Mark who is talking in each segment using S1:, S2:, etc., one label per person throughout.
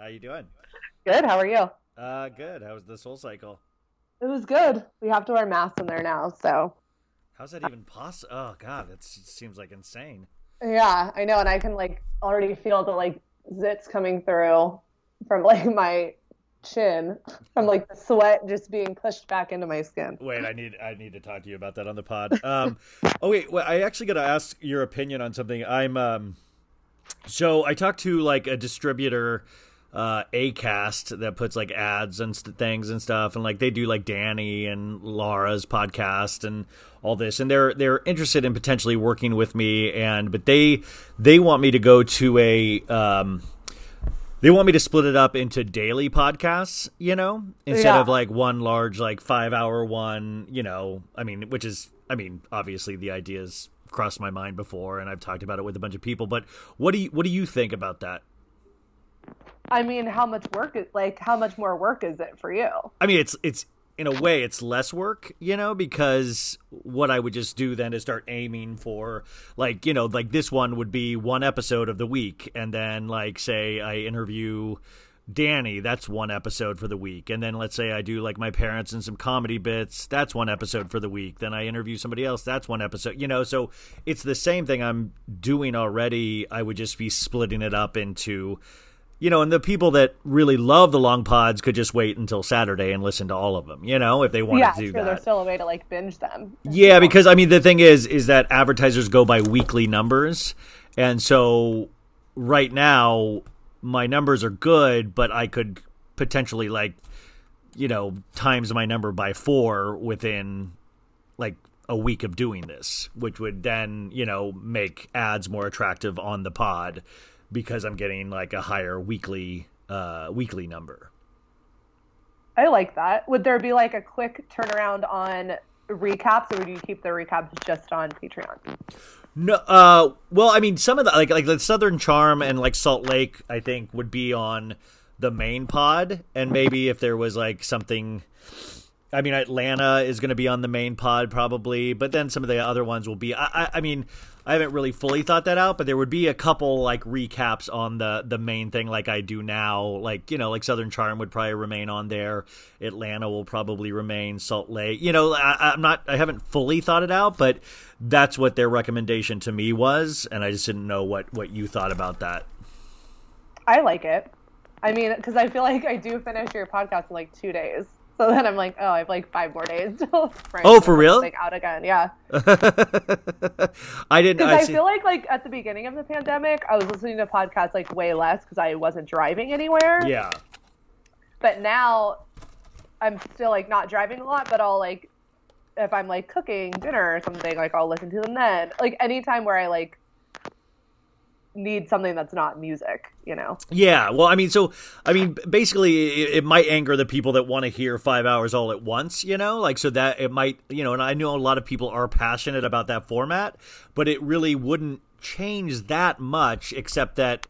S1: How you doing?
S2: Good. How are you?
S1: Uh, good. How was the soul cycle?
S2: It was good. We have to wear masks in there now, so
S1: How's that even possible? Oh God, that seems like insane.
S2: yeah, I know, and I can like already feel the like zits coming through from like my chin from like the sweat just being pushed back into my skin.
S1: Wait, I need I need to talk to you about that on the pod. Um, oh wait, well, I actually got to ask your opinion on something. I'm um, so I talked to like a distributor uh acast that puts like ads and st- things and stuff and like they do like danny and laura's podcast and all this and they're they're interested in potentially working with me and but they they want me to go to a um they want me to split it up into daily podcasts, you know, instead
S2: Yeah.
S1: of like one large, like five hour one, you know. I mean, which is, I mean, obviously the ideas crossed my mind before, and I've talked about it with a bunch of people. But what do you what do you think about that?
S2: I mean, how much work is like how much more work is it for you?
S1: I mean, it's it's in a way it's less work, you know, because what I would just do then is start aiming for like, you know, like this one would be one episode of the week and then like say I interview Danny, that's one episode for the week. And then let's say I do like my parents and some comedy bits, that's one episode for the week. Then I interview somebody else, that's one episode. You know, so it's the same thing I'm doing already. I would just be splitting it up into you know, and the people that really love the long pods could just wait until Saturday and listen to all of them, you know, if they wanted
S2: yeah,
S1: to do
S2: sure. There's still a way to like binge them.
S1: Yeah, because I mean the thing is is that advertisers go by weekly numbers. And so right now my numbers are good, but I could potentially like you know, times my number by 4 within like a week of doing this, which would then, you know, make ads more attractive on the pod because I'm getting like a higher weekly uh weekly number.
S2: I like that. Would there be like a quick turnaround on recaps, or would you keep the recaps just on Patreon?
S1: No, uh, well, I mean, some of the like like the Southern Charm and like Salt Lake, I think would be on the main pod, and maybe if there was like something, I mean, Atlanta is going to be on the main pod probably, but then some of the other ones will be. I, I, I mean, I haven't really fully thought that out, but there would be a couple like recaps on the the main thing, like I do now. Like you know, like Southern Charm would probably remain on there. Atlanta will probably remain. Salt Lake, you know, I, I'm not. I haven't fully thought it out, but that's what their recommendation to me was, and I just didn't know what what you thought about that.
S2: I like it. I mean, because I feel like I do finish your podcast in like two days. So then I'm like, oh, I have like five more days till
S1: Oh, for real?
S2: Like out again, yeah.
S1: I didn't.
S2: Because
S1: I,
S2: I, feel like like at the beginning of the pandemic, I was listening to podcasts like way less because I wasn't driving anywhere.
S1: yeah.
S2: But now I'm still like not driving a lot, but I'll like if I'm like cooking dinner or something, like I'll listen to them then. Like anytime where I like need something that's not music, you know.
S1: Yeah, well, I mean, so I mean, basically, it, it might anger the people that want to hear five hours all at once, you know, like so that it might, you know, and I know a lot of people are passionate about that format, but it really wouldn't change that much, except that,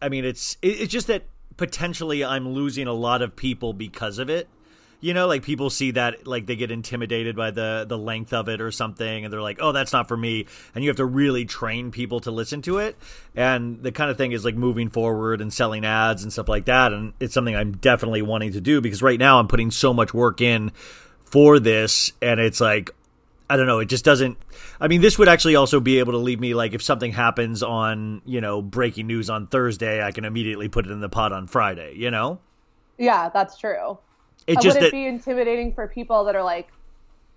S1: I mean, it's it, it's just that potentially I'm losing a lot of people because of it. You know, like people see that, like they get intimidated by the the length of it or something, and they're like, "Oh, that's not for me." And you have to really train people to listen to it. And the kind of thing is like moving forward and selling ads and stuff like that. And it's something I'm definitely wanting to do because right now I'm putting so much work in for this, and it's like, I don't know, it just doesn't. I mean, this would actually also be able to leave me like if something happens on you know breaking news on Thursday, I can immediately put it in the pot on Friday. You know,
S2: Yeah, that's true.
S1: It just
S2: Would
S1: that.
S2: it be intimidating for people that are like,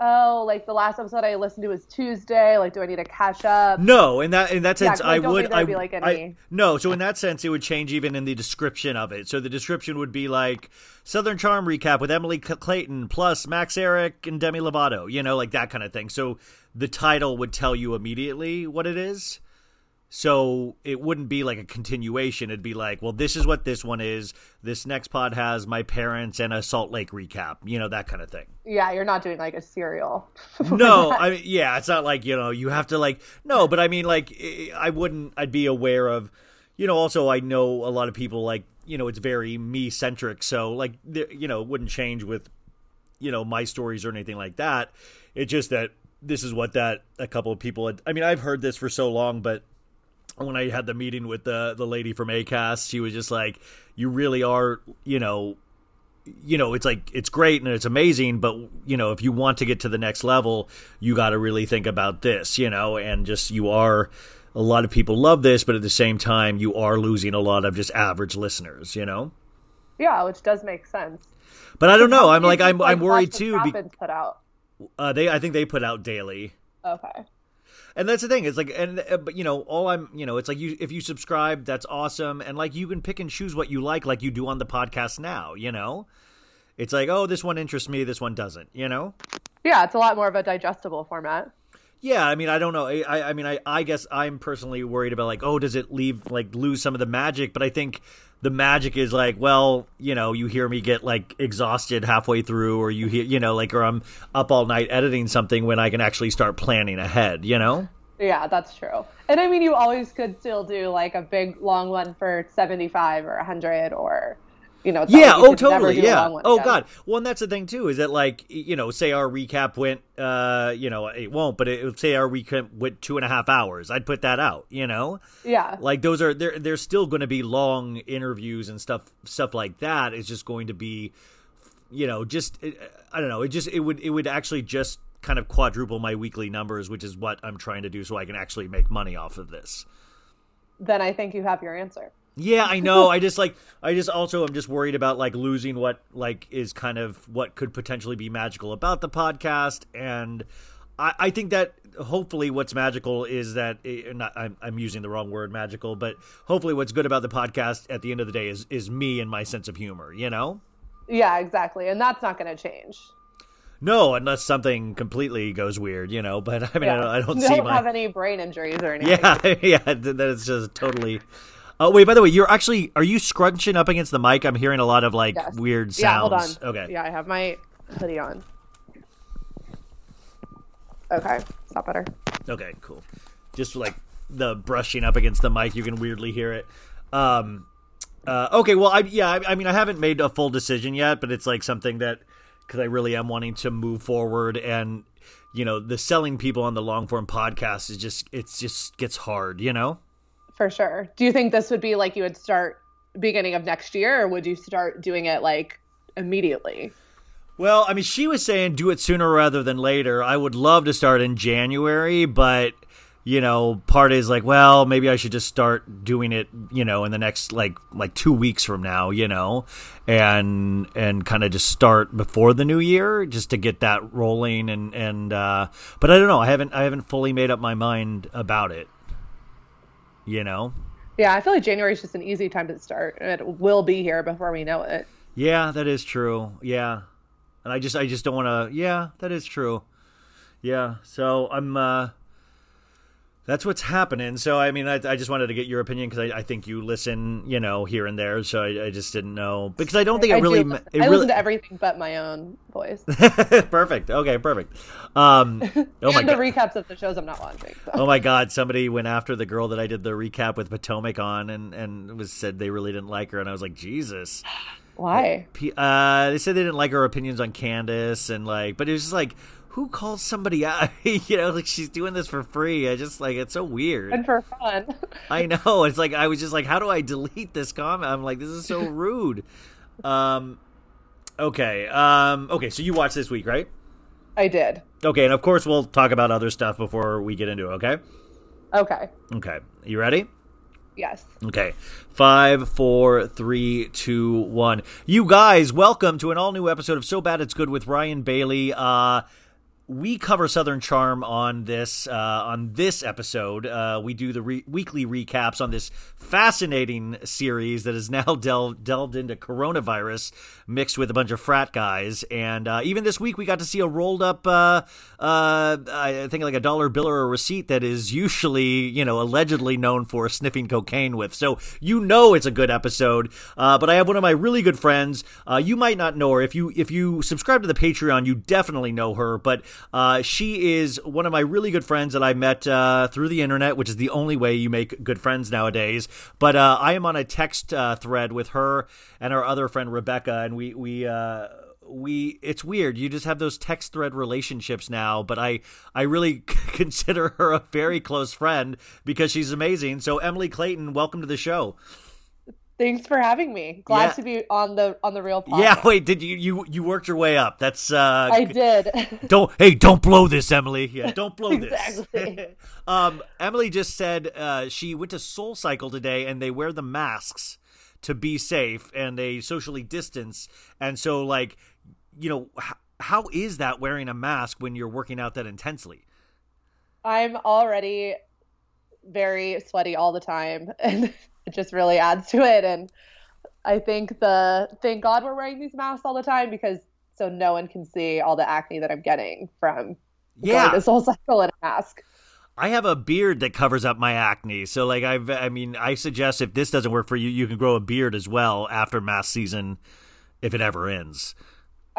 S2: oh, like the last episode I listened to was Tuesday. Like, do I need to catch up?
S1: No, in that in that
S2: Yeah, I
S1: I would. I,
S2: be, like,
S1: I-
S2: any-
S1: no, so in that sense, it would change even in the description of it. So the description would be like Southern Charm recap with Emily Clayton plus Max Eric and Demi Lovato. You know, like that kind of thing. So the title would tell you immediately what it is. So it wouldn't be like a continuation. It'd be like, well, this is what this one is. This next pod has my parents and a Salt Lake recap. You know, that kind of thing.
S2: Yeah, you're not doing like a serial.
S1: no i mean yeah it's not like you know you have to like no but i mean like I- wouldn't i'd be aware of you know also i know a lot of people like you know it's very me centric so like you know it wouldn't change with you know my stories or anything like that it's just that this is what that a couple of people had i mean i've heard this for so long but when I had the meeting with the the lady from ACAST, she was just like, "You really are, you know, you know, it's like it's great and it's amazing, but you know, if you want to get to the next level, you got to really think about this, you know, and just you are a lot of people love this, but at the same time, you are losing a lot of just average listeners, you know.
S2: yeah, which does make sense.
S1: But I don't know. I'm like I'm
S2: people,
S1: I'm worried too. Be,
S2: put out.
S1: uh, they I think they put out daily.
S2: Okay.
S1: And that's the thing. It's like, and uh, but you know, all I'm, you know, it's like you if you subscribe, that's awesome, and like you can pick and choose what you like, like you do on the podcast now. You know, it's like, oh, this one interests me, this one doesn't. You know.
S2: Yeah, it's a lot more of a digestible format.
S1: Yeah, I mean, I don't know. I, I I mean, I, I guess I'm personally worried about like, oh, does it leave like lose some of the magic? But I think the magic is like, well, you know, you hear me get like exhausted halfway through, or you hear, you know, like, or I'm up all night editing something when I can actually start planning ahead. You know?
S2: Yeah, that's true. And I mean, you always could still do like a big long one for 75 or 100 or, you know,
S1: Yeah. Oh, totally. Yeah. Oh,
S2: again.
S1: God. Well, and that's the thing too is that like you know, say our recap went, uh, you know, it won't, but it would say our recap went two and a half hours. I'd put that out. You know.
S2: Yeah.
S1: like those are there there's still going to be long interviews and stuff stuff like that is just going to be you know just i don't know it just it would it would actually just kind of quadruple my weekly numbers which is what i'm trying to do so i can actually make money off of this
S2: Then I think you have your answer.
S1: Yeah i know i just like i just also am just worried about like losing what like is kind of what could potentially be magical about the podcast and i i think that hopefully what's magical is that eh, not I'm, I'm using the wrong word magical but hopefully what's good about the podcast at the end of the day is is me and my sense of humor you know
S2: Yeah, exactly. And that's not going to change.
S1: no unless something completely goes weird you know but i mean I, don't, I don't see
S2: don't
S1: my
S2: have any brain injuries or anything.
S1: yeah yeah that is just totally Oh wait! By the way, you're actually are you scrunching up against the mic? I'm hearing a lot of like
S2: Yes.
S1: weird sounds.
S2: Yeah, hold on.
S1: Okay.
S2: Yeah, I have my hoodie on. Okay, is that better?
S1: Okay, cool. Just like the brushing up against the mic, you can weirdly hear it. Um, uh, okay, well, I yeah, I, I mean, I haven't made a full decision yet, but it's like something that because I really am wanting to move forward, and you know, the selling people on the long form podcast is just it's just gets hard, you know.
S2: For sure. Do you think this would be like you would start beginning of next year, or would you start doing it like immediately?
S1: Well, I mean, she was saying do it sooner rather than later. I would love to start in January, but you know, part is like, well, maybe I should just start doing it, you know, in the next like like two weeks from now, you know, and and kind of just start before the new year, just to get that rolling and and. uh But I don't know. I haven't I haven't fully made up my mind about it. You know.
S2: Yeah, I feel like January is just an easy time to start, it will be here before we know it.
S1: Yeah, that is true. Yeah, and I just I just don't want to. Yeah, that is true. Yeah, so I'm. uh that's what's happening. So, I mean, I, I just wanted to get your opinion because I, I, think you listen, you know, here and there. So I, I just didn't know because I don't think it
S2: I
S1: really. It
S2: I
S1: really...
S2: listen to everything but my own voice.
S1: perfect. Okay, perfect. Um,
S2: oh my the God. recaps of the shows I'm not watching. So.
S1: Oh my God! Somebody went after the girl that I did the recap with Potomac on, and and was said they really didn't like her, and I was like, Jesus.
S2: Why?
S1: Uh, they said they didn't like her opinions on Candace, and like, but it was just like who calls somebody out? you know, like she's doing this for free. I just like it's so weird
S2: and for fun.
S1: I know. It's like I was just like, how do I delete this comment? I'm like, this is so rude. um, okay. Um, okay. So you watched this week, right?
S2: I did.
S1: Okay, and of course we'll talk about other stuff before we get into it. Okay.
S2: Okay.
S1: Okay. You ready?
S2: Yes.
S1: Okay. Five, four, three, two, one. You guys, welcome to an all new episode of So Bad It's Good with Ryan Bailey. Uh, we cover Southern Charm on this uh, on this episode. Uh, we do the re- weekly recaps on this fascinating series that is now delved delved into coronavirus mixed with a bunch of frat guys. And uh, even this week, we got to see a rolled up, uh, uh, I think like a dollar bill or a receipt that is usually you know allegedly known for sniffing cocaine with. So you know it's a good episode. Uh, but I have one of my really good friends. you might not know her if you if you subscribe to the Patreon. You definitely know her, but uh, she is one of my really good friends that I met uh, through the internet, which is the only way you make good friends nowadays. But uh, I am on a text uh, thread with her and our other friend Rebecca, and we we uh, we it's weird. You just have those text thread relationships now but i i really consider her a very close friend because she's amazing. So emily clayton welcome to the show
S2: Thanks for having me. Glad yeah. to be on the on the real podcast.
S1: Yeah, wait, did you you you worked your way up? That's uh
S2: I did.
S1: don't hey, don't blow this, Emily. Yeah, don't blow this. um Emily just said uh she went to Soul Cycle today and they wear the masks to be safe and they socially distance and so like you know h- how is that wearing a mask when you're working out that intensely?
S2: I'm already very sweaty all the time and it just really adds to it. And I think the thank God we're wearing these masks all the time because so no one can see all the acne that I'm getting from
S1: yeah
S2: this whole cycle in a mask.
S1: I have a beard that covers up my acne, so like I've, I mean, I suggest if this doesn't work for you, you can grow a beard as well after mask season, if it ever ends.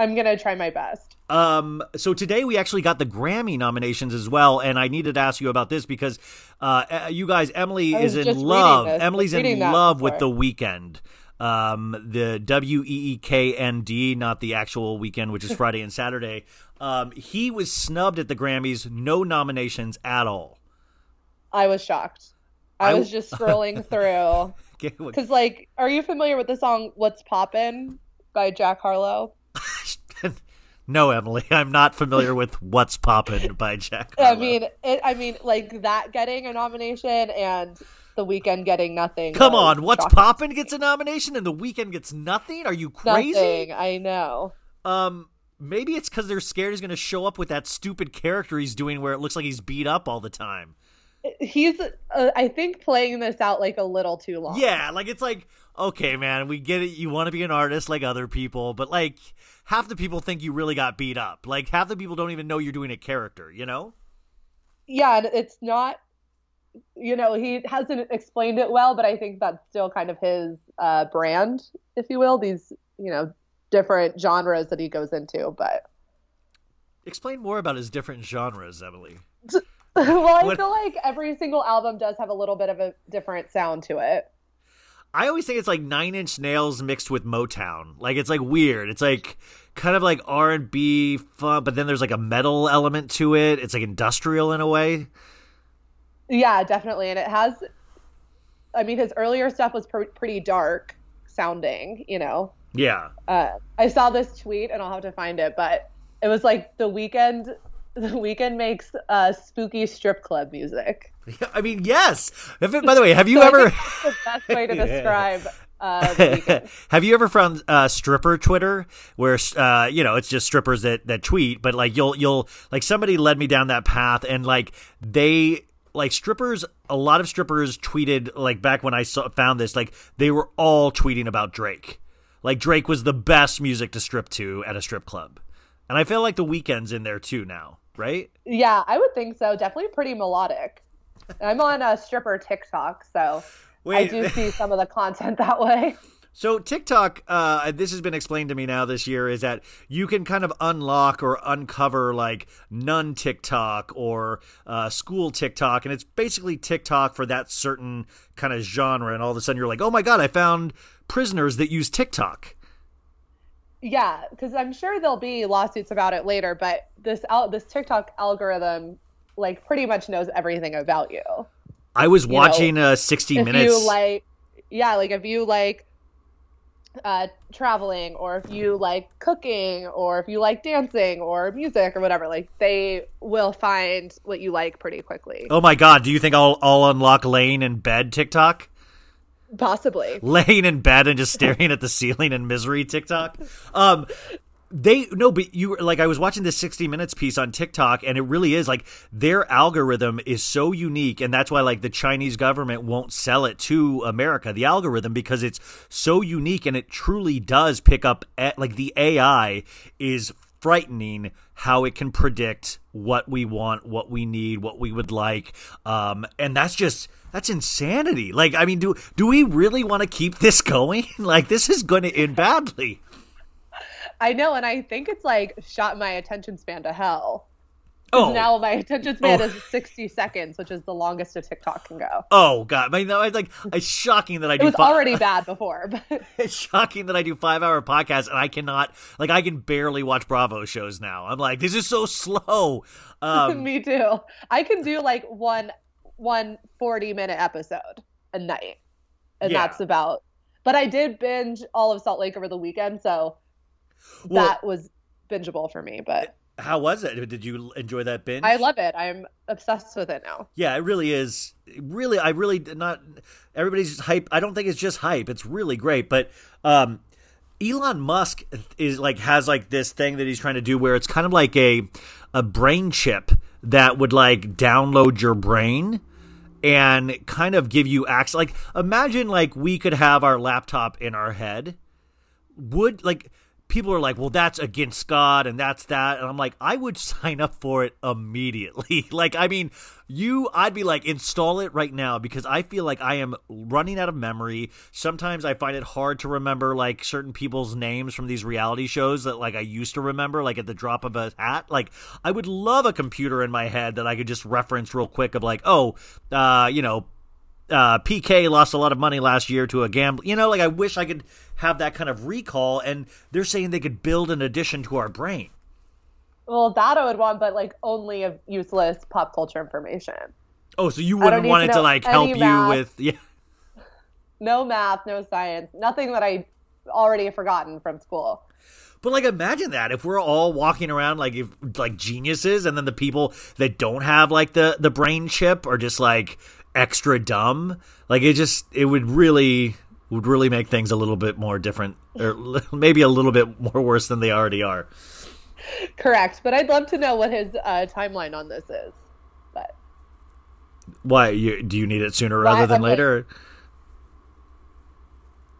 S2: I'm gonna try my best.
S1: Um, so today we actually got the Grammy nominations as well, and I needed to ask you about this because uh, you guys, Emily is in love. Emily's in love with the Weeknd. Um, the W E E K N D, not the actual weekend, which is Friday and Saturday. Um, he was snubbed at the Grammys, no nominations at all.
S2: I was shocked. I, I was just scrolling through because, like, are you familiar with the song "What's Poppin'" by Jack Harlow?
S1: No, Emily, I'm not familiar with "What's Poppin'" by Jack. Harlow.
S2: I mean, it, I mean, like that getting a nomination and the Weeknd getting nothing.
S1: Come on, "What's Poppin'" gets a nomination and the Weeknd gets nothing? Are you crazy?
S2: Nothing. I know.
S1: Um, maybe it's because they're scared he's going to show up with that stupid character he's doing, where it looks like he's beat up all the time.
S2: He's, uh, I think, playing this out like a little too long.
S1: Yeah, like it's like, okay, man, we get it. You want to be an artist like other people, but like half the people think you really got beat up. Like half the people don't even know you're doing a character, you know?
S2: Yeah, and it's not you know, he hasn't explained it well, but I think that's still kind of his uh, brand, if you will, these, you know, different genres that he goes into, but
S1: explain more about his different genres, Emily.
S2: well, I what... feel like every single album does have a little bit of a different sound to it.
S1: I always think it's like Nine Inch Nails mixed with Motown. Like it's like weird. It's like kind of like R and B fun, but then there's like a metal element to it. It's like industrial in a way.
S2: Yeah, definitely, and it has. I mean, his earlier stuff was pr- pretty dark sounding. You know.
S1: Yeah.
S2: Uh, I saw this tweet, and I'll have to find it, but it was like the Weeknd the Weeknd makes uh, spooky strip club music.
S1: I mean, yes. If it- by the way, have you
S2: So
S1: ever
S2: that's the best way to describe uh,
S1: have you ever found uh, stripper Twitter where uh, you know it's just strippers that that tweet, but like you'll you'll like somebody led me down that path and like they like strippers a lot of strippers tweeted like back when I saw, found this like they were all tweeting about Drake. Like Drake was the best music to strip to at a strip club. And I feel like the Weeknd's in there too now, right?
S2: Yeah, I would think so. Definitely pretty melodic. I'm on a stripper TikTok, so I do see some of the content that way.
S1: So TikTok, uh, this has been explained to me now this year, is that you can kind of unlock or uncover like nun TikTok or uh, school TikTok, and it's basically TikTok for that certain kind of genre. And all of a sudden, you're like, oh my god, I found prisoners that use TikTok.
S2: Yeah, because I'm sure there'll be lawsuits about it later, but this al- this TikTok algorithm like pretty much knows everything about you.
S1: I was
S2: know,
S1: watching uh, 60
S2: if
S1: Minutes.
S2: you like yeah like if you like uh traveling or if you like cooking or if you like dancing or music or whatever like they will find what you like pretty quickly
S1: oh my god, do you think I'll, I'll unlock Lane in bed TikTok?
S2: Possibly
S1: laying in bed and just staring at the ceiling in misery TikTok. Um they no but you like I was watching this 60 minutes piece on TikTok and it really is like their algorithm is so unique and that's why like the Chinese government won't sell it to America the algorithm because it's so unique and it truly does pick up at, like the AI is frightening how it can predict what we want, what we need, what we would like. Um, and that's just that's insanity. Like, I mean, do do we really want to keep this going? like, this is going to end badly.
S2: i know and i think it's like shot my attention span to hell
S1: Oh,
S2: now my attention span
S1: Oh.
S2: is 60 seconds which is the longest a tiktok can go
S1: oh God! I mean, no, it's like it's shocking that I do.
S2: it
S1: was
S2: already bad before but
S1: it's shocking that I do five hour podcasts and I cannot like I can barely watch Bravo shows now. I'm like, this is so slow. Um,
S2: me too i can do like one one 40 minute episode a night and
S1: Yeah.
S2: that's about but i did binge all of salt lake over the weekend so
S1: Well-
S2: that was bingeable for me but
S1: how was it? Did you enjoy that binge?
S2: i love it i'm obsessed with it now
S1: Yeah, it really is. Really, I really did not. Everybody's hype. I don't think it's just hype. It's really great. But um, Elon Musk is like has like this thing that he's trying to do where it's kind of like a a brain chip that would like download your brain and kind of give you access. Like imagine like we could have our laptop in our head. Would like people are like, well, that's against God and that's that. And I'm like, I would sign up for it immediately. like, I mean, you, I'd be like, install it right now because I feel like I am running out of memory. Sometimes I find it hard to remember like certain people's names from these reality shows that like I used to remember, like at the drop of a hat. Like, I would love a computer in my head that I could just reference real quick of like, oh, uh, you know, uh, PK lost a lot of money last year to a gamble. You know, like I wish I could have that kind of recall. And they're saying they could build an addition to our brain.
S2: well that i would want but like only of useless pop culture information
S1: Oh, so you wouldn't want it to like help you with yeah.
S2: no math no science nothing that i already have forgotten from school
S1: But like, imagine that if we're all walking around like if like geniuses, and then the people that don't have like the the brain chip are just like extra dumb. Like it just it would really would really make things a little bit more different, or maybe a little bit more worse than they already are.
S2: correct but i'd love to know what his uh, timeline on this is but
S1: Why you, do you need it sooner rather than later?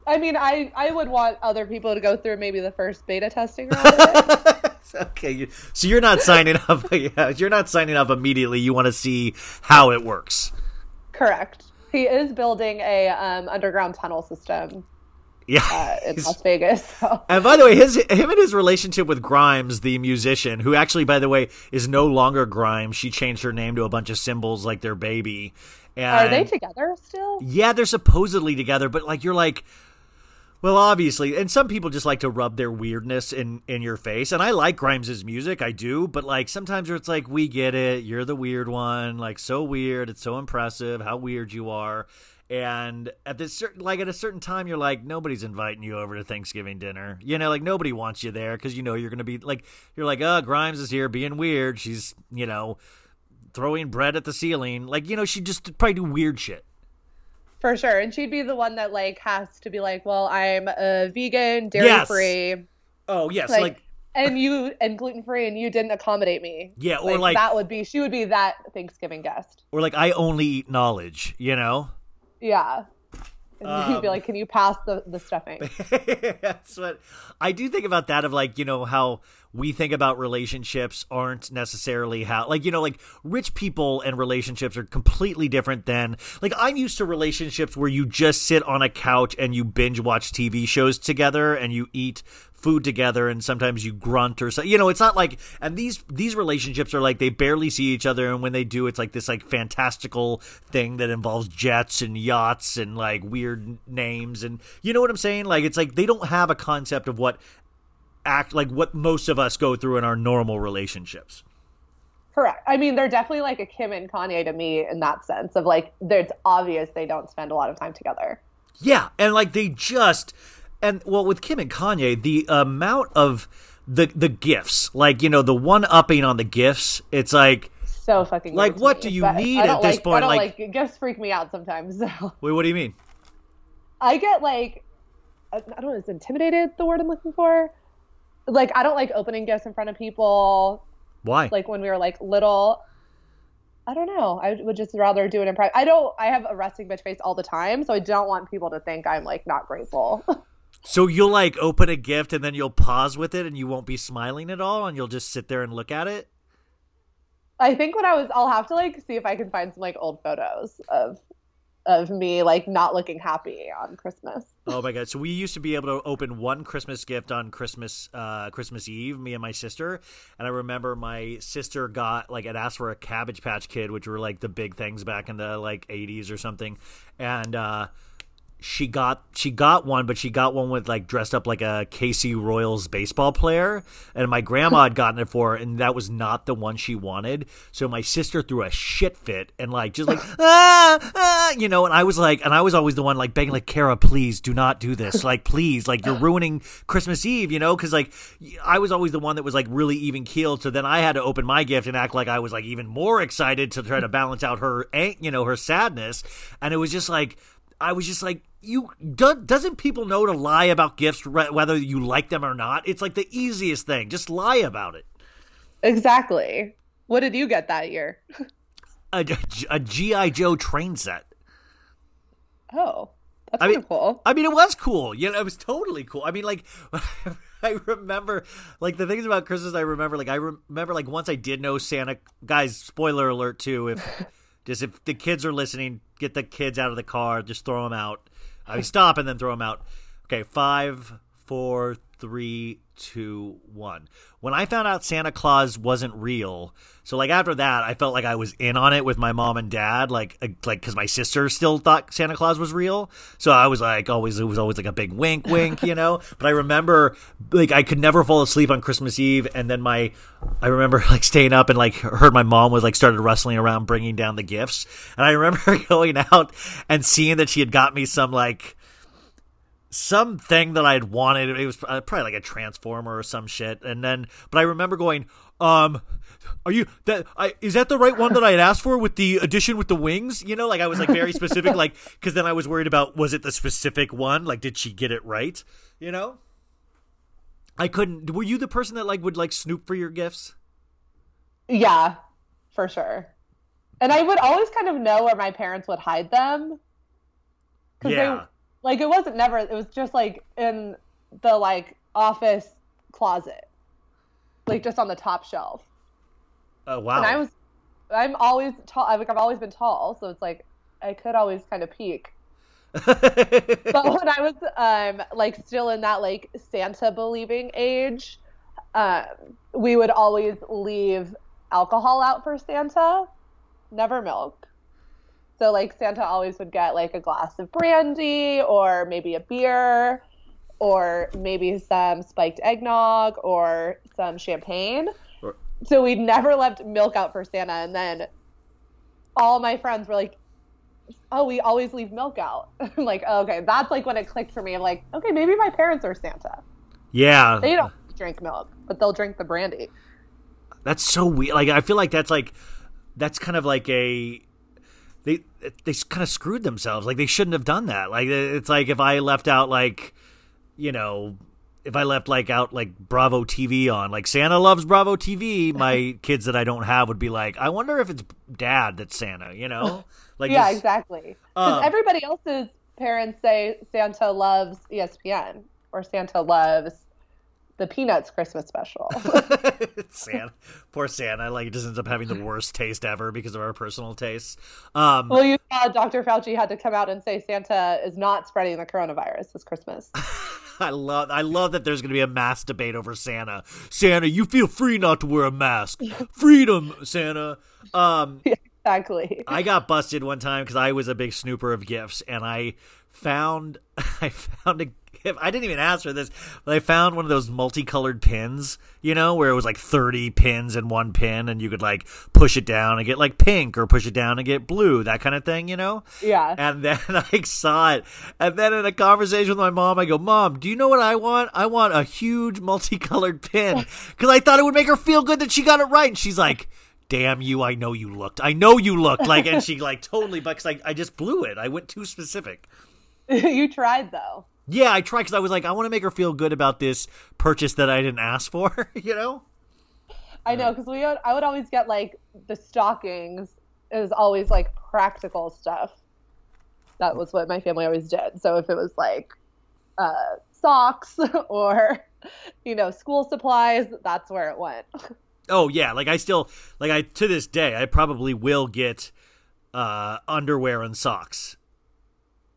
S2: I mean, I I would want other people to go through maybe the first beta testing round of it.
S1: okay, you, so you're not signing up. Yeah, you're not signing up immediately. You want to see how it works.
S2: Correct. He is building a um, underground tunnel system
S1: Yeah.
S2: uh, in Las Vegas. So.
S1: And by the way, his him and his relationship with Grimes, the musician, who actually, by the way, is no longer Grimes. She changed her name to a bunch of symbols like their baby. And
S2: Are they together still?
S1: yeah, they're supposedly together, but like you're like, Well, obviously, and some people just like to rub their weirdness in in your face, and I like Grimes's music, I do, but like sometimes it's like we get it, you're the weird one, like so weird, it's so impressive how weird you are, and at this certain like at a certain time you're like nobody's inviting you over to Thanksgiving dinner, you know, like nobody wants you there because you know you're gonna be like you're like, oh, Grimes is here being weird, she's you know throwing bread at the ceiling, like you know she just probably do weird shit.
S2: For sure. And she'd be the one that like has to be like, well, I'm a vegan, dairy free.
S1: Oh yes, like, like
S2: and you and gluten free, and you didn't accommodate me.
S1: Yeah, or like, like,
S2: that would be she would be that Thanksgiving guest.
S1: Or like I only eat knowledge, you know.
S2: Yeah. And um, you'd be like, "Can you pass the the stuffing?"
S1: That's what I do think about that. Of like, you know how we think about relationships aren't necessarily how like you know like rich people and relationships are completely different than like I'm used to relationships where you just sit on a couch and you binge watch TV shows together and you eat food together and sometimes you grunt or so you know it's not like and these these relationships are like they barely see each other and when they do it's like this like fantastical thing that involves jets and yachts and like weird names and you know what i'm saying like it's like they don't have a concept of what act like what most of us go through in our normal relationships.
S2: Correct. I mean, they're definitely like a Kim and Kanye to me in that sense of like, it's obvious they don't spend a lot of time together.
S1: Yeah. And like they just, and well, with Kim and Kanye, the amount of the, the gifts, like, you know, the one upping on the gifts, it's like,
S2: so fucking
S1: like what do you need at this
S2: like,
S1: point?
S2: like, like gifts freak me out sometimes. So.
S1: Wait, what do you mean?
S2: I get like I don't know, is intimidated the word I'm looking for? like I don't like opening gifts in front of people.
S1: Why?
S2: Like when we were like little. I don't know. I would just rather do it in private. I don't. I have a resting bitch face all the time, so I don't want people to think I'm like not grateful.
S1: so you'll like open a gift and then you'll pause with it and you won't be smiling at all and you'll just sit there and look at it.
S2: I think when I was, I'll have to like see if I can find some like old photos of of me like not looking happy on Christmas.
S1: Oh my god! So we used to be able to open one Christmas gift on Christmas uh, Christmas Eve, me and my sister. And I remember my sister got like had asked for a Cabbage Patch Kid, which were like the big things back in the like '80s or something, and. uh she got she got one, but she got one with like dressed up like a KC Royals baseball player, and my grandma had gotten it for her, and that was not the one she wanted. So my sister threw a shit fit and like just like ah, ah you know, and I was like, and I was always the one like begging like Kara, please do not do this, like please, like you're ruining Christmas Eve, you know, because like I was always the one that was like really even keeled. So then I had to open my gift and act like I was like even more excited to try to balance out her, you know, her sadness, and it was just like I was just like, you do, doesn't people know to lie about gifts whether you like them or not? It's like the easiest thing. Just lie about it.
S2: Exactly. What did you get that year?
S1: a, a, a GI Joe train set.
S2: Oh, that's I mean, cool.
S1: I mean, it was cool. You know, it was totally cool. I mean, like. I remember like the things about Christmas. I remember like I remember like once I did know Santa. Guys, spoiler alert too. If just if the kids are listening, get the kids out of the car. Just throw them out. I stop and then throw them out. Okay, five, four, three, two, one. When I found out Santa Claus wasn't real, so like after that, I felt like I was in on it with my mom and dad, like uh, like because my sister still thought Santa Claus was real. So I was like always it was always like a big wink, wink, you know. But I remember like I could never fall asleep on Christmas Eve, and then my I remember like staying up and like heard my mom was like started rustling around bringing down the gifts, and I remember going out and seeing that she had got me some like something that I'd wanted. It was uh, probably like a transformer or some shit. And then, but I remember going, um, are you that I is that the right one that I had asked for with the addition with the wings? You know, like I was like very specific, like because then I was worried about was it the specific one? Like, did she get it right? You know, I couldn't. Were you the person that like would like snoop for your gifts?
S2: Yeah, for sure. And I would always kind of know where my parents would hide them.
S1: Yeah.
S2: Like it wasn't never. It was just like in the like office closet, like just on the top shelf.
S1: Oh wow!
S2: And I was, I'm always tall. I like I've always been tall, so it's like I could always kind of peek. but when I was um like still in that like Santa believing age, um, we would always leave alcohol out for Santa, never milk. So like Santa always would get like a glass of brandy or maybe a beer. or maybe some spiked eggnog or some champagne. So we'd never left milk out for Santa. And then all my friends were like, oh, we always leave milk out. I'm like, oh, okay, that's like when it clicked for me. I'm like, okay, maybe my parents are Santa.
S1: Yeah,
S2: They don't drink milk, but they'll drink the brandy.
S1: That's so weird. Like I feel like that's like that's kind of like a they kind of screwed themselves. Like they shouldn't have done that. Like it's like if I left out like you know if I left like out like Bravo TV on like Santa loves Bravo TV, my kids that I don't have would be like, I wonder if it's Dad that's Santa. You know, like
S2: yeah, exactly. Because
S1: Um,
S2: everybody else's parents say Santa loves ESPN or Santa loves the Peanuts Christmas special.
S1: Santa, poor Santa, like it just ends up having the worst taste ever because of our personal tastes. Um,
S2: well, you saw Dr. Fauci had to come out and say Santa is not spreading the coronavirus this Christmas.
S1: I love I love that there's going to be a mass debate over Santa. Santa, you feel free not to wear a mask. Freedom, Santa. Um
S2: exactly.
S1: I got busted one time cuz I was a big snooper of gifts and I found I found a gift. I didn't even ask for this, but I found one of those multicolored pins, you know, where it was like 30 pins in one pin and you could like push it down and get like pink or push it down and get blue, that kind of thing, you know?
S2: Yeah.
S1: And then I saw it. And then in a conversation with my mom, I go, Mom, do you know what I want? I want a huge multicolored pin. Because I thought it would make her feel good that she got it right. And she's like, Damn you, I know you looked. I know you looked. Like, and she like totally, but I, I just blew it. I went too specific.
S2: you tried though.
S1: Yeah, I tried because I was like, I want to make her feel good about this purchase that I didn't ask for, you know?
S2: I know because we would, I would always get like the stockings. It was always like practical stuff. That was what my family always did. So if it was like uh, socks or you know school supplies, that's where it went.
S1: Oh yeah, like I still like I to this day I probably will get uh underwear and socks.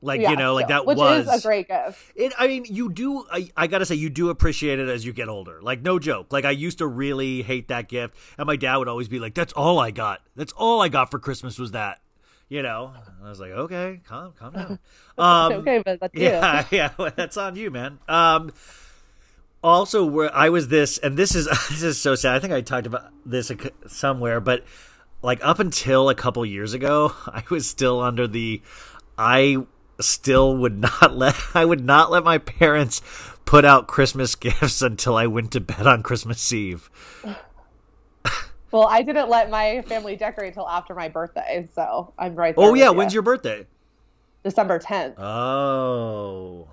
S1: Like
S2: Yeah,
S1: you know, like
S2: still,
S1: that
S2: which
S1: was
S2: is a great gift.
S1: It, I mean, you do. I, I gotta say, you do appreciate it as you get older. Like, no joke. Like, I used to really hate that gift, and my dad would always be like, "That's all I got. That's all I got for Christmas was that." You know, And I was like, "Okay, calm, calm down." Um,
S2: okay, but that's you.
S1: yeah, yeah, well, that's on you, man. Um, also, where I was this, and this is this is so sad. I think I talked about this somewhere, but like up until a couple years ago, I was still under the I still would not let I would not let my parents put out Christmas gifts until I went to bed on Christmas Eve.
S2: Well, I didn't let my family decorate until after my birthday, so I'm right there.
S1: Oh yeah,
S2: you.
S1: when's your birthday?
S2: December 10th?
S1: Oh.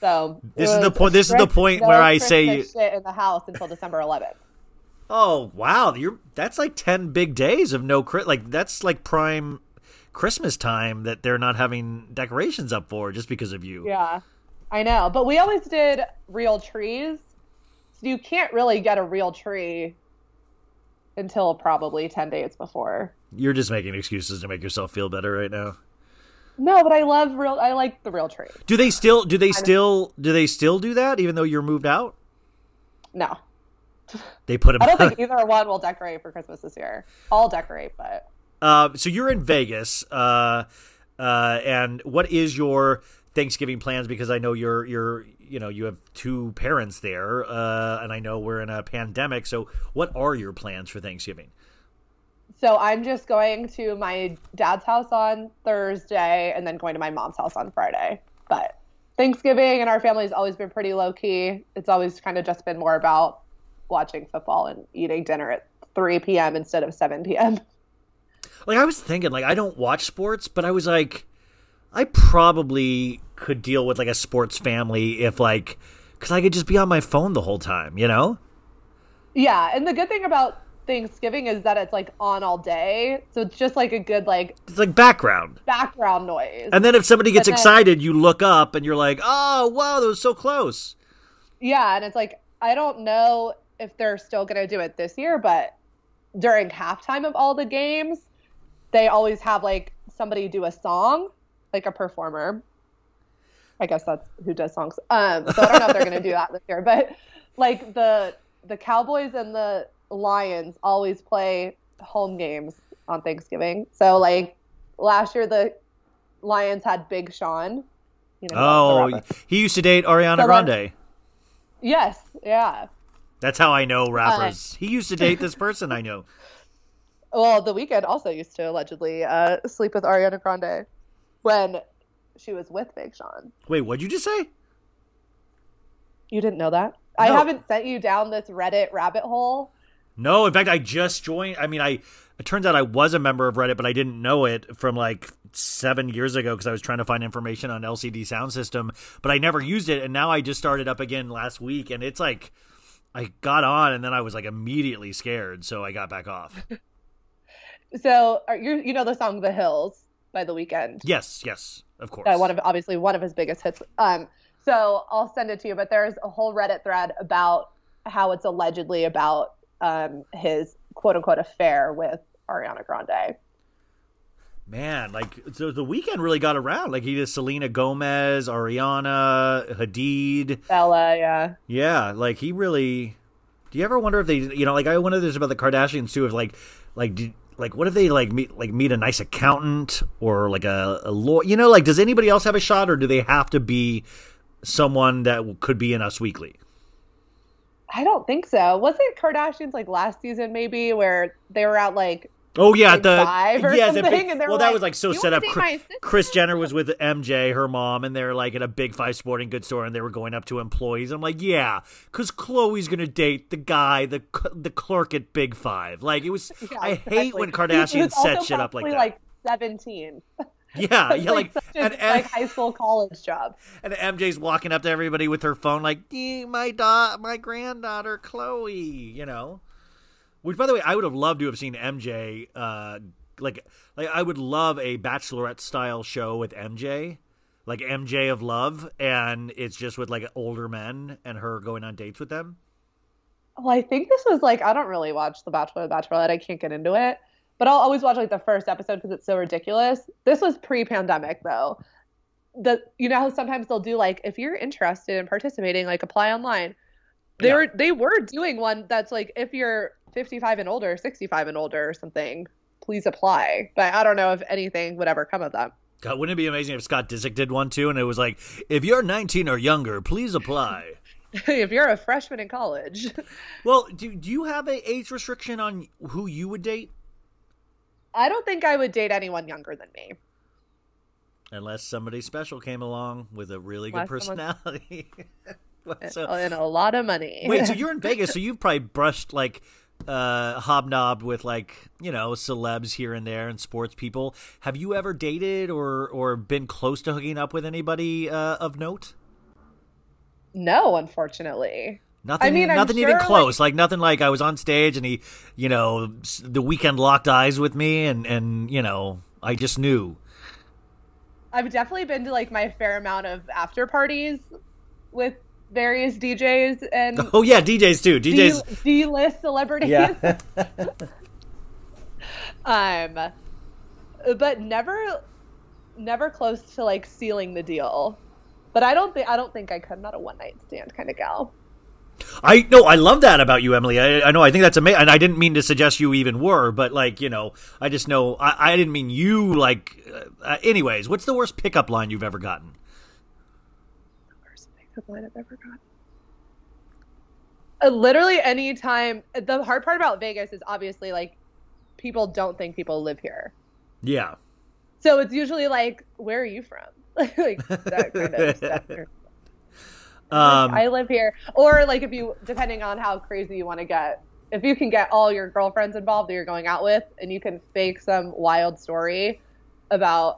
S2: So
S1: This is the point- this is the point
S2: no
S1: where I say
S2: shit in the house until December 11th.
S1: Oh wow, you're that's like ten big days of no crit. Like that's like prime Christmas time that they're not having decorations up for just because of you.
S2: Yeah, I know. But we always did real trees. So you can't really get a real tree until probably 10 days before.
S1: You're just making excuses to make yourself feel better right now.
S2: No, but I love real. I like the real tree.
S1: Do they still do they still do they still do that even though you're moved out?
S2: No,
S1: They put them.
S2: I don't think either one will decorate for Christmas this year. I'll decorate, but
S1: Uh, so you're in Vegas, uh, uh, and what is your Thanksgiving plans? Because I know you're you're you know you have two parents there, uh, and I know we're in a pandemic. So what are your plans for Thanksgiving?
S2: so I'm just going to my dad's house on Thursday and then going to my mom's house on Friday. But Thanksgiving and our family's always been pretty low key. It's always kind of just been more about watching football and eating dinner at 3 p.m. instead of 7 p.m.
S1: Like I was thinking, like I don't watch sports, but I was like, I probably could deal with like a sports family if like, because I could just be on my phone the whole time, you know?
S2: Yeah, and the good thing about Thanksgiving is that it's like on all day, so it's just like a good like
S1: It's like background.
S2: background noise.
S1: And then if somebody gets
S2: then-
S1: excited, you look up and you're like, oh wow, that was so close.
S2: Yeah, and it's like I don't know if they're still going to do it this year, but during halftime of all the games, they always have like somebody do a song, like a performer. I guess that's who does songs. Um, so I don't know if they're going to do that this year, but like the the Cowboys and the Lions always play home games on Thanksgiving. So like last year the Lions had Big Sean You know,
S1: Oh, he used to date Ariana
S2: So, like-
S1: Grande.
S2: yes, yeah.
S1: That's how I know
S2: Uh,
S1: rappers. he used to date this person I know.
S2: Well, the Weeknd also used to allegedly uh, sleep with Ariana Grande when she was with Big Sean.
S1: Wait, what'd you just say?
S2: You didn't know that? I haven't sent you down this Reddit rabbit hole.
S1: No, in fact, I just joined. I mean, I it turns out I was a member of Reddit, but I didn't know it from like seven years ago because I was trying to find information on LCD sound system, but I never used it, and now I just started up again last week, and it's like I got on, and then I was like immediately scared, so I got back off.
S2: So are you you know the song "The Hills" by The Weeknd?
S1: yes, yes, of course.
S2: uh, one of obviously one of his biggest hits. Um, so I'll send it to you. But there's a whole Reddit thread about how it's allegedly about um, his quote unquote affair with Ariana Grande.
S1: Man, like so the Weeknd really got around. Like he did Selena Gomez, Ariana, Hadid.
S2: Bella, yeah.
S1: Yeah, like he really. Do you ever wonder if they, you know, like I wonder this about the Kardashians too. If like, like, do, like, what if they like meet, like meet a nice accountant or like a, a lawyer? You know, like, does anybody else have a shot, or do they have to be someone that could be in Us Weekly?
S2: I don't think so. Was it Kardashians like last season maybe where they were out like
S1: Oh yeah,
S2: Big
S1: the
S2: Five or
S1: yes, the
S2: something,
S1: big-
S2: and they were
S1: well, that was like so set up. Chris. Kris Jenner was with MJ, her mom, and they're like at a big five sporting goods store, and they were going up to employees. I'm like, yeah, because Khloe's gonna date the guy, the the clerk at Big Five. Like it was.
S2: Yeah,
S1: I
S2: exactly.
S1: hate when Kardashians set shit up like that.
S2: Like seventeen.
S1: yeah, yeah, like,
S2: a,
S1: and,
S2: like high school college job.
S1: and MJ's walking up to everybody with her phone, like, "Eh, my da- my granddaughter Khloe, you know. Which, by the way, I would have loved to have seen MJ. Uh, like, like I would love a Bachelorette style show with MJ, like MJ of Love, and it's just with like older men and her going on dates with them.
S2: Well, I think this was like I don't really watch The Bachelor The Bachelorette. I can't get into it, but I'll always watch like the first episode because it's so ridiculous. This was pre-pandemic though. The you know how sometimes they'll do like if you're interested in participating, like apply online. They
S1: Yeah.
S2: were they were doing one that's like if you're 55 and older, 65 and older or something, please apply. But I don't know if anything would ever come of that.
S1: God, wouldn't it be amazing if Scott Disick did one too, and it was like, if you're 19 or younger, please apply.
S2: if you're a freshman in college,
S1: well, do do you have a age restriction on who you would date?
S2: I don't think I would date anyone younger than me.
S1: Unless somebody special came along with a really good
S2: Unless someone-
S1: personality. So,
S2: and a lot of money.
S1: wait, so you're in Vegas, so you've probably brushed like uh hobnobbed with like, you know, celebs here and there and sports people. Have you ever dated or or been close to hooking up with anybody uh, of note?
S2: no, unfortunately.
S1: Nothing,
S2: I mean,
S1: nothing even close. Like, nothing like I was on stage and he, you know, the Weeknd locked eyes with me and and you know, I just knew.
S2: I've definitely been to like my fair amount of after parties with various DJs and
S1: Oh yeah, DJs too. DJs.
S2: D list celebrities.
S1: Yeah.
S2: um, but never, never close to like sealing the deal. But I don't think I don't think I could. I'm not a one night stand kind of gal.
S1: I no, I love that about you, Emily. I, I know. I think that's amazing, and I didn't mean to suggest you even were, but like you know, I just know I, I didn't mean you. Like, uh, anyways, what's the worst pickup line you've ever gotten?
S2: Line I've ever gotten. Uh, literally any time. The hard part about Vegas is obviously like people don't think people live here.
S1: Yeah,
S2: So it's usually like, where are you from? like that kind of stuff.
S1: um,
S2: I live here. Or like if you, depending on how crazy you want to get, if you can get all your girlfriends involved that you're going out with, and you can fake some wild story about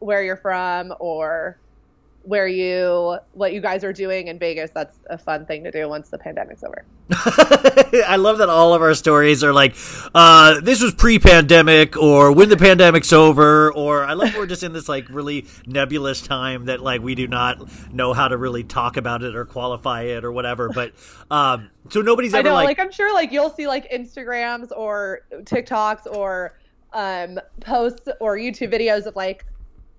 S2: where you're from or where you, what you guys are doing in Vegas, that's a fun thing to do once the pandemic's over.
S1: I love that all of our stories are like, uh, this was pre-pandemic, or when the pandemic's over, or I love we're just in this like really nebulous time that like we do not know how to really talk about it or qualify it or whatever. But um, so nobody's
S2: I
S1: ever
S2: know,
S1: like,
S2: like, I'm sure like you'll see like Instagrams or TikToks or um, posts or YouTube videos of like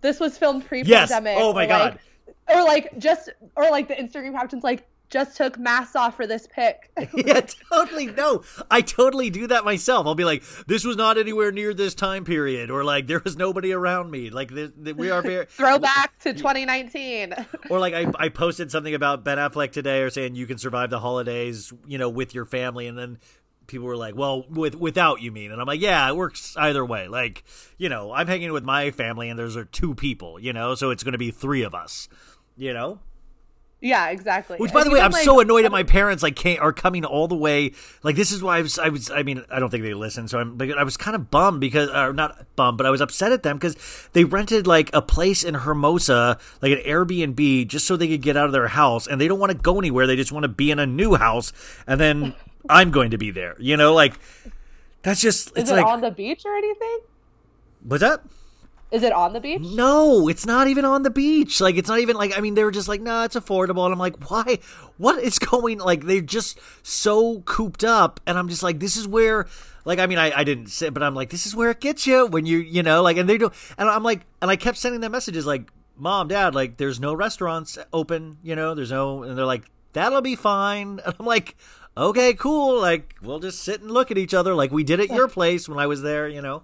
S2: this was filmed pre-pandemic.
S1: oh my
S2: or,
S1: god.
S2: like, or like just or like the Instagram captions like just took masks off for this pic.
S1: yeah, totally. No, I totally do that myself. I'll be like, "This was not anywhere near this time period," or like, "There was nobody around me." Like, th- th- we are very
S2: Throwback to 2019.
S1: or like I, I posted something about Ben Affleck today, or saying you can survive the holidays, you know, with your family, and then people were like, "Well, with without you mean?" And I'm like, "Yeah, it works either way. Like, you know, I'm hanging with my family, and there's are two people, you know, so it's going to be three of us, you know."
S2: Yeah, exactly.
S1: Which, by
S2: And
S1: the way, I'm
S2: like,
S1: so annoyed at my parents. Like, can't, are coming all the way. Like, this is why I was. I was. I mean, I don't think they listen. So I'm. But I was kind of bummed because, or not bummed, but I was upset at them because they rented like a place in Hermosa, like an Airbnb, just so they could get out of their house, and they don't want to go anywhere. They just want to be in a new house, and then I'm going to be there. You know, like that's just. It's
S2: Is it
S1: like.
S2: on the beach or anything?
S1: what's that?
S2: Is it on the beach?
S1: No, it's not even on the beach. Like it's not even like I mean they were just like, "No, nah, it's affordable." And I'm like, "Why? What is going like they're just so cooped up." And I'm just like, "This is where like I mean I, I didn't say but I'm like, "This is where it gets you when you, you know, like and they do and I'm like and I kept sending them messages like, "Mom, Dad, like there's no restaurants open, you know, there's no and they're like, "That'll be fine." And I'm like, "Okay, cool. Like we'll just sit and look at each other like we did at your place when I was there, you know."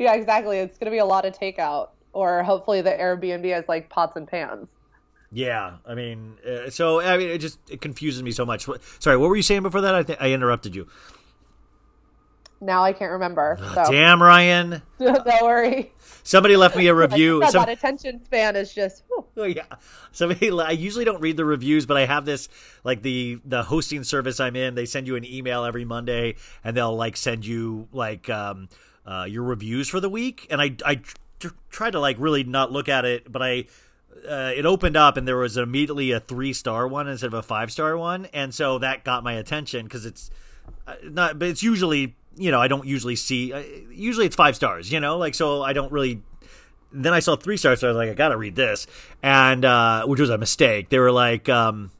S2: Yeah, exactly. It's going to be a lot of takeout, or hopefully the Airbnb has like pots and pans.
S1: Yeah, I mean, uh, so I mean, it just it confuses me so much. Sorry, what were you saying before that? I think I interrupted you.
S2: Now I can't remember. So
S1: Damn, Ryan.
S2: don't worry.
S1: Somebody left me a review.
S2: That
S1: Some,
S2: attention span is just.
S1: oh, yeah, somebody. I usually don't read the reviews, but I have this like the the hosting service I'm in. They send you an email every Monday, and they'll like send you like um uh your reviews for the week. And I I tr- try to like really not look at it, but I uh, it opened up and there was immediately a three star one instead of a five star one, and so that got my attention because it's uh, not, but it's usually you know I don't usually see. Uh, usually it's five stars, you know, like so I don't really. Then I saw three stars, so I was like, I gotta read this, and uh, which was a mistake. They were like, um,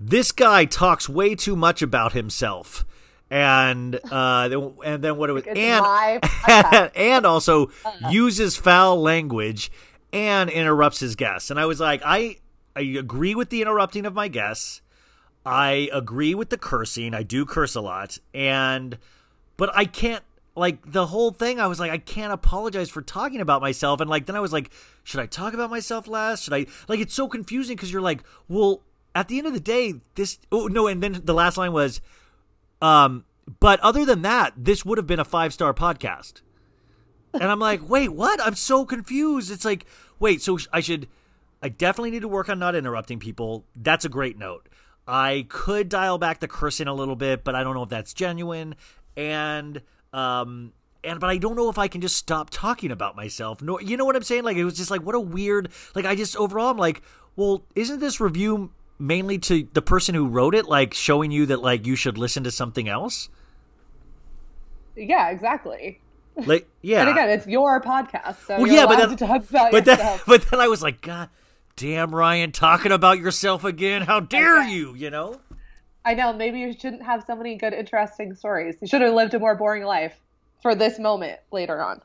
S1: this guy talks way too much about himself. And uh, and then what it was,
S2: It's
S1: and
S2: my
S1: and also uses foul language and interrupts his guests. And I was like, I I agree with the interrupting of my guests. I agree with the cursing. I do curse a lot, and but I can't like the whole thing. I was like, I can't apologize for talking about myself, and like then I was like, should I talk about myself last? Should I like? It's so confusing because you're like, well, at the end of the day, this. Oh no, and then the last line was, um, but other than that, this would have been a five star podcast. And I'm like, wait, what? I'm so confused. It's like, wait, so I should, I definitely need to work on not interrupting people. That's a great note. I could dial back the cursing a little bit, but I don't know if that's genuine. And, um, and but I don't know if I can just stop talking about myself. No, you know what I'm saying? Like it was just like what a weird. Like I just overall I'm like, well, isn't this review mainly to the person who wrote it, like showing you that like you should listen to something else?
S2: Yeah, exactly.
S1: Like yeah,
S2: And again, it's your podcast, so
S1: Well, yeah, but then-
S2: to talk about
S1: but then, but then I was like, God damn, Ryan, talking about yourself again. How dare
S2: Okay.
S1: you? You know?
S2: I know maybe you shouldn't have so many good, interesting stories. You should have lived a more boring life for this moment later on.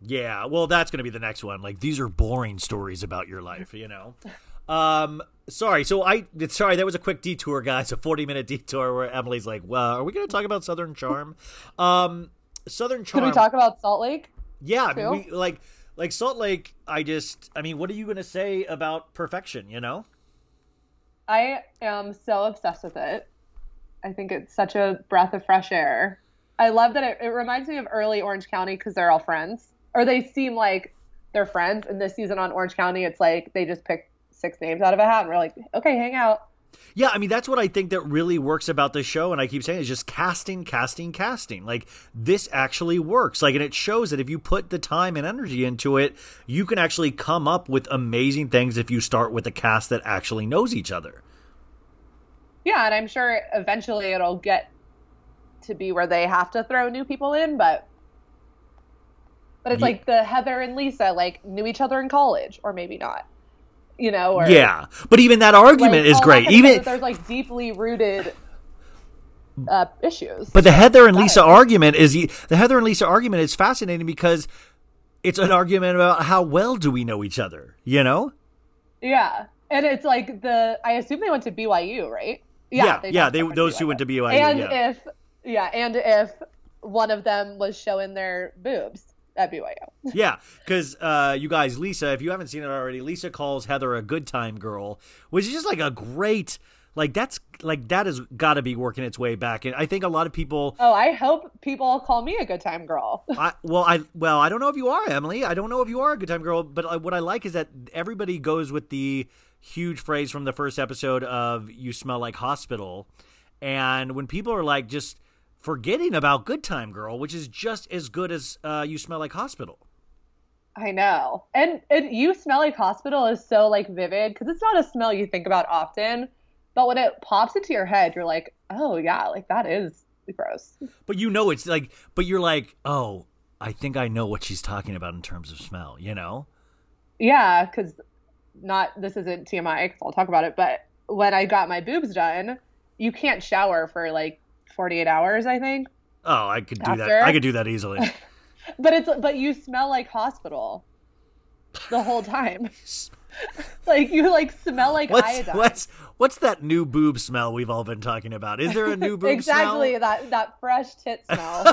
S1: Yeah. Well, that's going to be the next one. Like these are boring stories about your life. You know? Um. Sorry. So I. Sorry, that was a quick detour, guys. A forty-minute detour where Emily's like, "Well, are we going to talk about Southern Charm?" um. Southern Charm.
S2: Could we talk about Salt Lake?
S1: Yeah. I mean,
S2: too?
S1: we like. Like Salt Lake, I just, I mean, what are you going to say about perfection, you know?
S2: I am so obsessed with it. I think it's such a breath of fresh air. I love that it, it reminds me of early Orange County because they're all friends, or they seem like they're friends. And this season on Orange County, it's like they just picked six names out of a hat and we're like, okay, hang out.
S1: Yeah, I mean that's what I think that really works about this show, and I keep saying is just casting, casting, casting. Like this actually works. Like, and it shows that if you put the time and energy into it, you can actually come up with amazing things if you start with a cast that actually knows each other.
S2: Yeah, and I'm sure eventually it'll get to be where they have to throw new people in, but but it's
S1: Ye-
S2: like the Heather and Lisa like knew each other in college, or maybe not. You know, or
S1: Yeah, but even that argument
S2: like,
S1: is great. Even
S2: there's like deeply rooted uh, issues.
S1: But the Heather and Lisa argument is the Heather and Lisa argument is fascinating because it's an argument about how well do we know each other, you know?
S2: Yeah. and it's like the I assume they went to BYU, right?
S1: Yeah,
S2: they
S1: yeah, they those two went to BYU.
S2: And
S1: yeah.
S2: if yeah, and if one of them was showing their boobs at BYU.
S1: yeah, because uh, you guys, Lisa, if you haven't seen it already, Lisa calls Heather a good time girl, which is just like a great, like that's like that has got to be working its way back, and I think a lot of people.
S2: Oh, I hope people call me a good time girl.
S1: I, well, I well, I don't know if you are Emily. I don't know if you are a good time girl, but uh, what I like is that everybody goes with the huge phrase from the first episode of "You smell like hospital," and when people are like just forgetting about "Good Time Girl," which is just as good as uh, "You Smell Like Hospital."
S2: I know. And and you smell like hospital is so like vivid because it's not a smell you think about often, but when it pops into your head, you're like, oh yeah, like that is gross.
S1: But you know it's like but you're like, "Oh, I think I know what she's talking about in terms of smell," you know?
S2: Yeah, because not this isn't TMI because I'll talk about it, but when I got my boobs done, you can't shower for like 48 hours, I think.
S1: Oh, I could do that. I could do that easily.
S2: But it's but you smell like hospital the whole time. like you like smell like
S1: What's
S2: iodine.
S1: what's what's that new boob smell we've all been talking about? Is there a new boob
S2: exactly
S1: smell?
S2: that that fresh tit smell.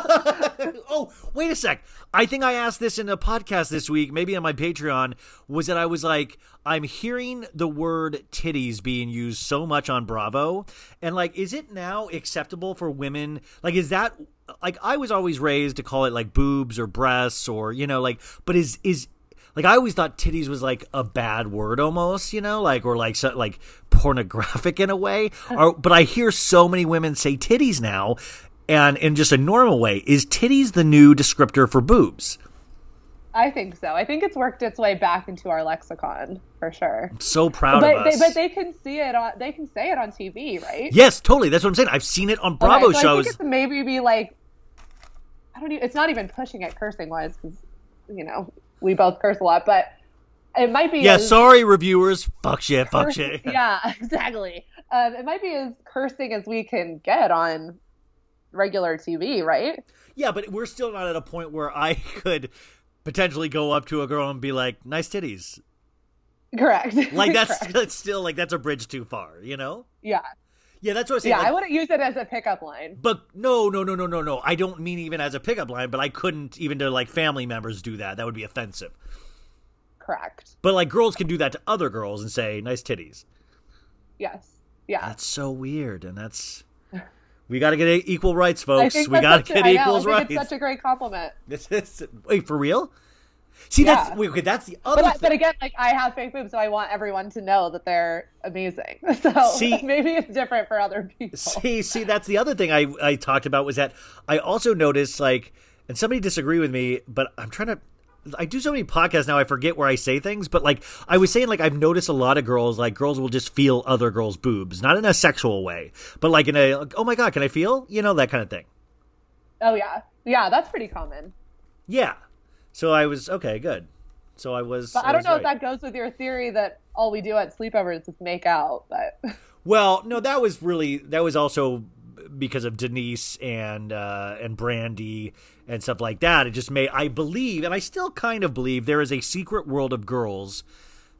S1: oh, wait a sec. I think I asked this in a podcast this week, maybe on my Patreon, was that I was like, I'm hearing the word titties being used so much on Bravo. And like, is it now acceptable for women? Like, is that like I was always raised to call it like boobs or breasts or, you know, like, but is, is, like I always thought titties was like a bad word almost, you know, like or like so, like pornographic in a way. Or but I hear so many women say titties now, and in just a normal way. Is titties the new descriptor for boobs?
S2: I think so. I think it's worked its way back into our lexicon for sure.
S1: I'm so proud
S2: But
S1: of
S2: they,
S1: us.
S2: but they can see it on they can say it on TV, right?
S1: yes, totally. That's what I'm saying. I've seen it on Bravo
S2: Okay, so I
S1: shows.
S2: think it's maybe be like I don't even, it's not even pushing it cursing wise because you know we both curse a lot, but it might be
S1: yeah,
S2: as
S1: sorry, reviewers. Fuck shit. Fuck
S2: curse-
S1: shit.
S2: yeah, exactly. Um, it might be as cursing as we can get on regular TV, right?
S1: Yeah, but we're still not at a point where I could potentially go up to a girl and be like, "Nice titties."
S2: Correct.
S1: Like that's
S2: Correct.
S1: that's still like that's a bridge too far, you know?
S2: yeah,
S1: Yeah, that's what I'm saying.
S2: yeah.
S1: like-
S2: I wouldn't use it as a pickup line.
S1: But no, no, no, no, no, no. I don't mean even as a pickup line, but I couldn't even to like family members do that. That would be offensive.
S2: Correct.
S1: But like girls can do that to other girls and say nice titties.
S2: Yes. Yeah.
S1: That's so weird, and that's we got to get equal rights, folks. We got to get equals rights.
S2: It's such a great compliment.
S1: This is wait for real. See, that's wait, okay. That's the other.
S2: But, but again, like I have fake boobs, so I want everyone to know that they're amazing. So
S1: See-
S2: maybe it's different for other people.
S1: See, see, that's the other thing I I talked about was that I also noticed like, and somebody disagree with me, but I'm trying to. I do so many podcasts now, I forget where I say things. But like, I was saying, like I've noticed a lot of girls, like girls will just feel other girls' boobs, not in a sexual way, but like in a, like, oh my god, can I feel? You know that kind of thing.
S2: Oh yeah, yeah, that's pretty common.
S1: Yeah. So I was okay, good. So I was.
S2: But I don't
S1: was
S2: know if that goes with your theory that all we do at sleepovers is make out. But
S1: Well, no, that was really that was also because of Denise and uh, and Brandi and stuff like that. It just made I believe, and I still kind of believe, there is a secret world of girls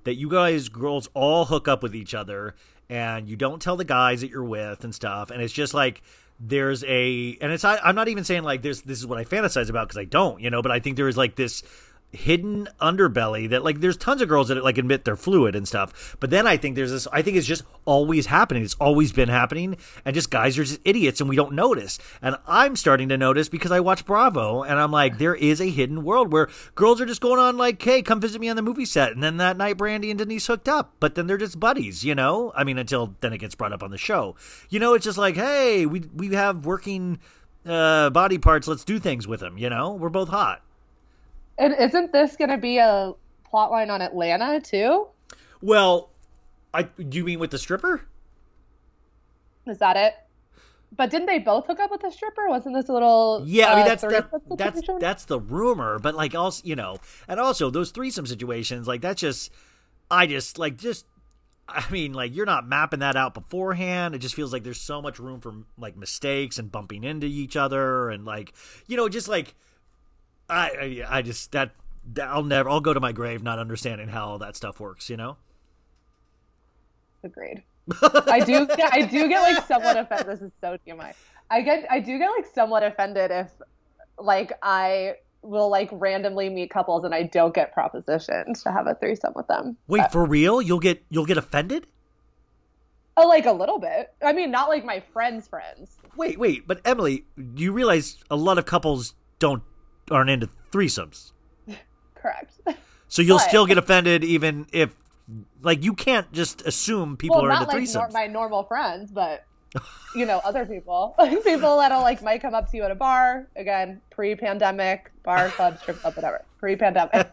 S1: that you guys girls all hook up with each other, and you don't tell the guys that you're with and stuff, and it's just like there's a and it's I, I'm not even saying like this this is what I fantasize about because I don't, you know, but I think there is like this hidden underbelly that like there's tons of girls that like admit they're fluid and stuff. But then i think there's this i think it's just always happening. It's always been happening and just guys are just idiots and we don't notice. And i'm starting to notice because i watch bravo and i'm like there is a hidden world where girls are just going on like hey come visit me on the movie set. And then that night brandi and denise hooked up. But then they're just buddies you know? I mean until then it gets brought up on the show. You know it's just like hey we we have working uh body parts. Let's do things with them you know? We're both hot
S2: and isn't this going to be a plot line on Atlanta too?
S1: Well, I do you mean with the stripper?
S2: Is that it? But didn't they both hook up with the stripper? Wasn't this a little?
S1: Yeah, I mean
S2: uh,
S1: that's that, that's that's the rumor, but like also you know, and also those threesome situations, like that's just I just like just I mean like you're not mapping that out beforehand. It just feels like there's so much room for like mistakes and bumping into each other and like you know just like I I, I just that, that I'll never I'll go to my grave not understanding how all that stuff works. You know.
S2: Agreed. I do get I do get like somewhat offended. This is so TMI. I get I do get like somewhat offended if like I will like randomly meet couples and I don't get propositioned to have a threesome with them.
S1: Wait,
S2: But-
S1: for real? You'll get you'll get offended?
S2: oh, like a little bit. I mean, not like my friends' friends.
S1: Wait, wait, but Emily, you realize a lot of couples don't aren't into threesomes.
S2: Correct.
S1: So you'll
S2: But-
S1: still get offended even if like you can't just assume people
S2: well,
S1: are
S2: not
S1: into
S2: like
S1: threesomes.
S2: nor- my normal friends, but you know, other people, people that'll like might come up to you at a bar again, pre-pandemic, bar, club, strip club, whatever, pre-pandemic.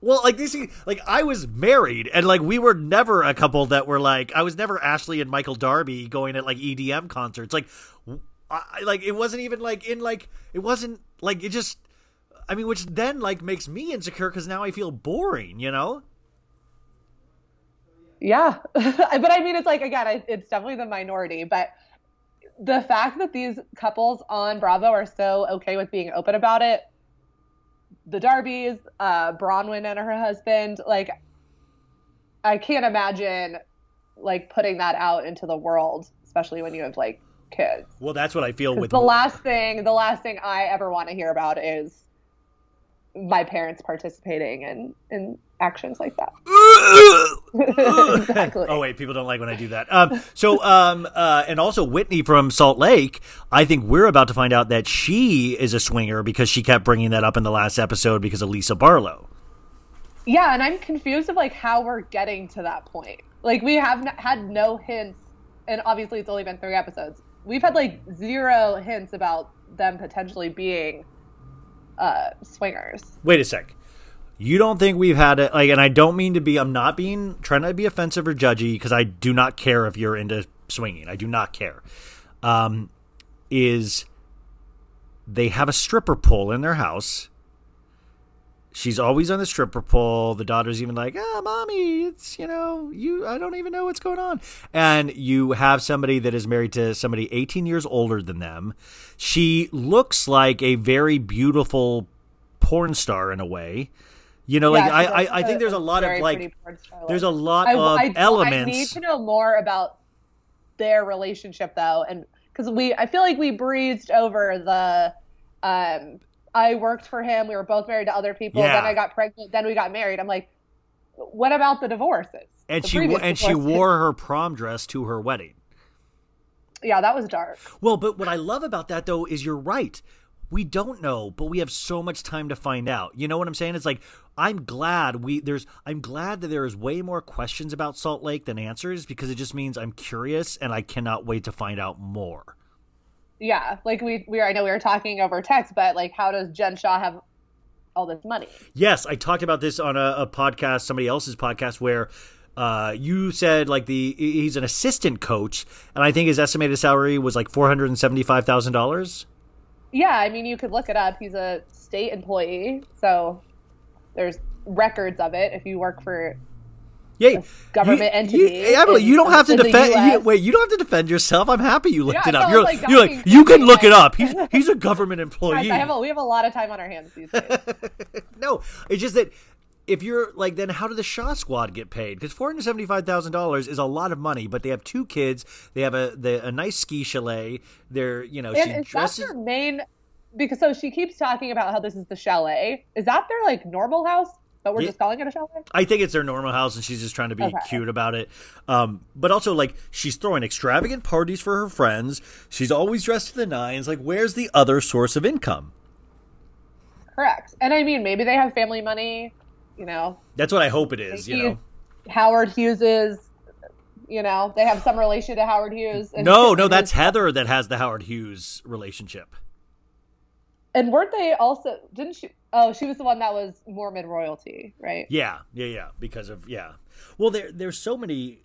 S1: Well, like these, like I was married, and like we were never a couple that were like I was never Ashley and Michael Darby going at like EDM concerts. Like, I like it wasn't even like in like it wasn't like it just. I mean, which then like makes me insecure because now I feel boring. You know?
S2: Yeah, but I mean, it's like again, it's definitely the minority. But the fact that these couples on Bravo are so okay with being open about it, the Darbys, uh, Braunwyn and her husband, like, I can't imagine like putting that out into the world, especially when you have like kids.
S1: Well, that's what I feel with
S2: the last thing, the last thing I ever want to hear about is my parents participating in in actions like that. exactly.
S1: Oh wait, people don't like when I do that. Um, so um, uh, and also Whitney from Salt Lake. I think we're about to find out that she is a swinger because she kept bringing that up in the last episode because of Lisa Barlow.
S2: Yeah, and I'm confused of like how we're getting to that point. Like we have n- had no hints, and obviously it's only been three episodes. We've had like zero hints about them potentially being uh, swingers.
S1: Wait a sec. You don't think we've had it like, and I don't mean to be. I'm not being trying to be offensive or judgy because I do not care if you're into swinging. I do not care. Um, is they have a stripper pole in their house. She's always on the stripper pole. The daughter's even like, "Ah, mommy, it's you know, you. I don't even know what's going on." And you have somebody that is married to somebody 18 years older than them. She looks like a very beautiful porn star in a way. You know, like I, I, I think there's a lot of like,
S2: pretty porn star look.
S1: there's a lot
S2: I,
S1: of
S2: I,
S1: elements.
S2: I need to know more about their relationship though, and because we, I feel like we breezed over the. Um, I worked for him. We were both married to other people.
S1: Yeah.
S2: Then I got pregnant. Then we got married. I'm like, what about the divorces?
S1: and
S2: The
S1: she and she wore her prom dress to her wedding.
S2: Yeah, that was dark.
S1: Well, but what I love about that though is you're right. We don't know, but we have so much time to find out. You know what I'm saying? It's like I'm glad we there's I'm glad that there is way more questions about Salt Lake than answers because it just means I'm curious and I cannot wait to find out more.
S2: Yeah, like we we I know we were talking over text, but like, how does Jen Shah have all this money?
S1: Yes, I talked about this on a, a podcast, somebody else's podcast, where uh, you said like the he's an assistant coach, and I think his estimated salary was like four hundred and seventy five thousand dollars.
S2: Yeah, I mean, you could look it up. He's a state employee, so there's records of it. If you work for
S1: Yeah,
S2: government
S1: you,
S2: entity
S1: You, Emily,
S2: in-
S1: you don't have to defend. You, wait, you don't have to defend yourself. I'm happy you looked
S2: Yeah,
S1: it up. You're
S2: like
S1: you're like, you can look it up. He's he's a government
S2: Guys,
S1: employee.
S2: I have a, we have a lot of time on our hands these days.
S1: no, it's just that if you're like, then how did the Shah Squad get paid? Because four hundred seventy five thousand dollars is a lot of money, but they have two kids. They have a the, a nice ski chalet. They're you know
S2: and
S1: she
S2: is that
S1: dresses.
S2: their main? Because so she keeps talking about how this is the chalet. Is that their like normal house? But we're
S1: Yeah.
S2: just calling it a chalet.
S1: I think it's their normal house, and she's just trying to be
S2: Okay.
S1: cute about it. Um, but also, like, she's throwing extravagant parties for her friends. She's always dressed to the nines. Like, where's the other source of income?
S2: Correct. And I mean, maybe they have family money. You know,
S1: That's what I hope it is. You know,
S2: Howard Hughes is. You know, they have some relation to Howard Hughes.
S1: No, no, that's Heather that has the Howard Hughes relationship.
S2: And weren't they also? Didn't she? Oh, she was the one that was Mormon royalty, right?
S1: Yeah, yeah, yeah. Because of yeah. Well, there there's so many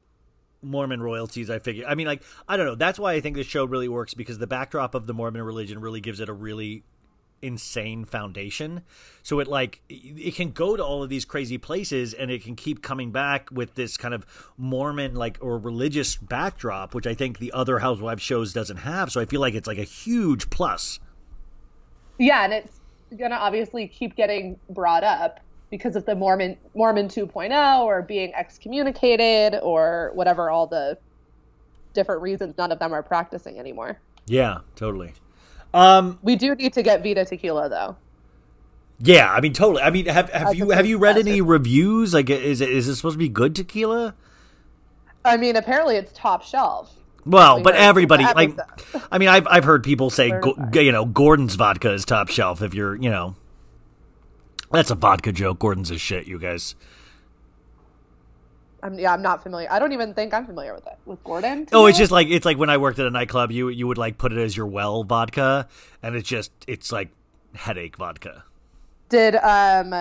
S1: Mormon royalties. I figure. I mean, like I don't know. That's why I think this show really works because the backdrop of the Mormon religion really gives it a really insane foundation. So it like it can go to all of these crazy places and it can keep coming back with this kind of Mormon like or religious backdrop, which I think the other Housewives shows doesn't have. So I feel like it's like a huge plus.
S2: Yeah, and it's gonna obviously keep getting brought up because of the Mormon Mormon 2.0 or being excommunicated or whatever all the different reasons none of them are practicing anymore.
S1: Yeah, totally. Um,
S2: We do need to get Vida tequila though.
S1: yeah, I mean, totally. I mean, have have you have you read any
S2: it.
S1: reviews? Like, is it is it supposed to be good tequila?
S2: I mean, apparently it's top shelf.
S1: Well,
S2: We
S1: but everybody like. I mean, I've I've heard people say, go, you know, Gordon's vodka is top shelf. If you're, you know, that's a vodka joke. Gordon's is shit, you guys.
S2: I'm, yeah, I'm not familiar. I don't even think I'm familiar with it. With Gordon?
S1: Oh, it's just like it's like when I worked at a nightclub, you you would like put it as your well vodka, and it's just it's like headache vodka.
S2: Did um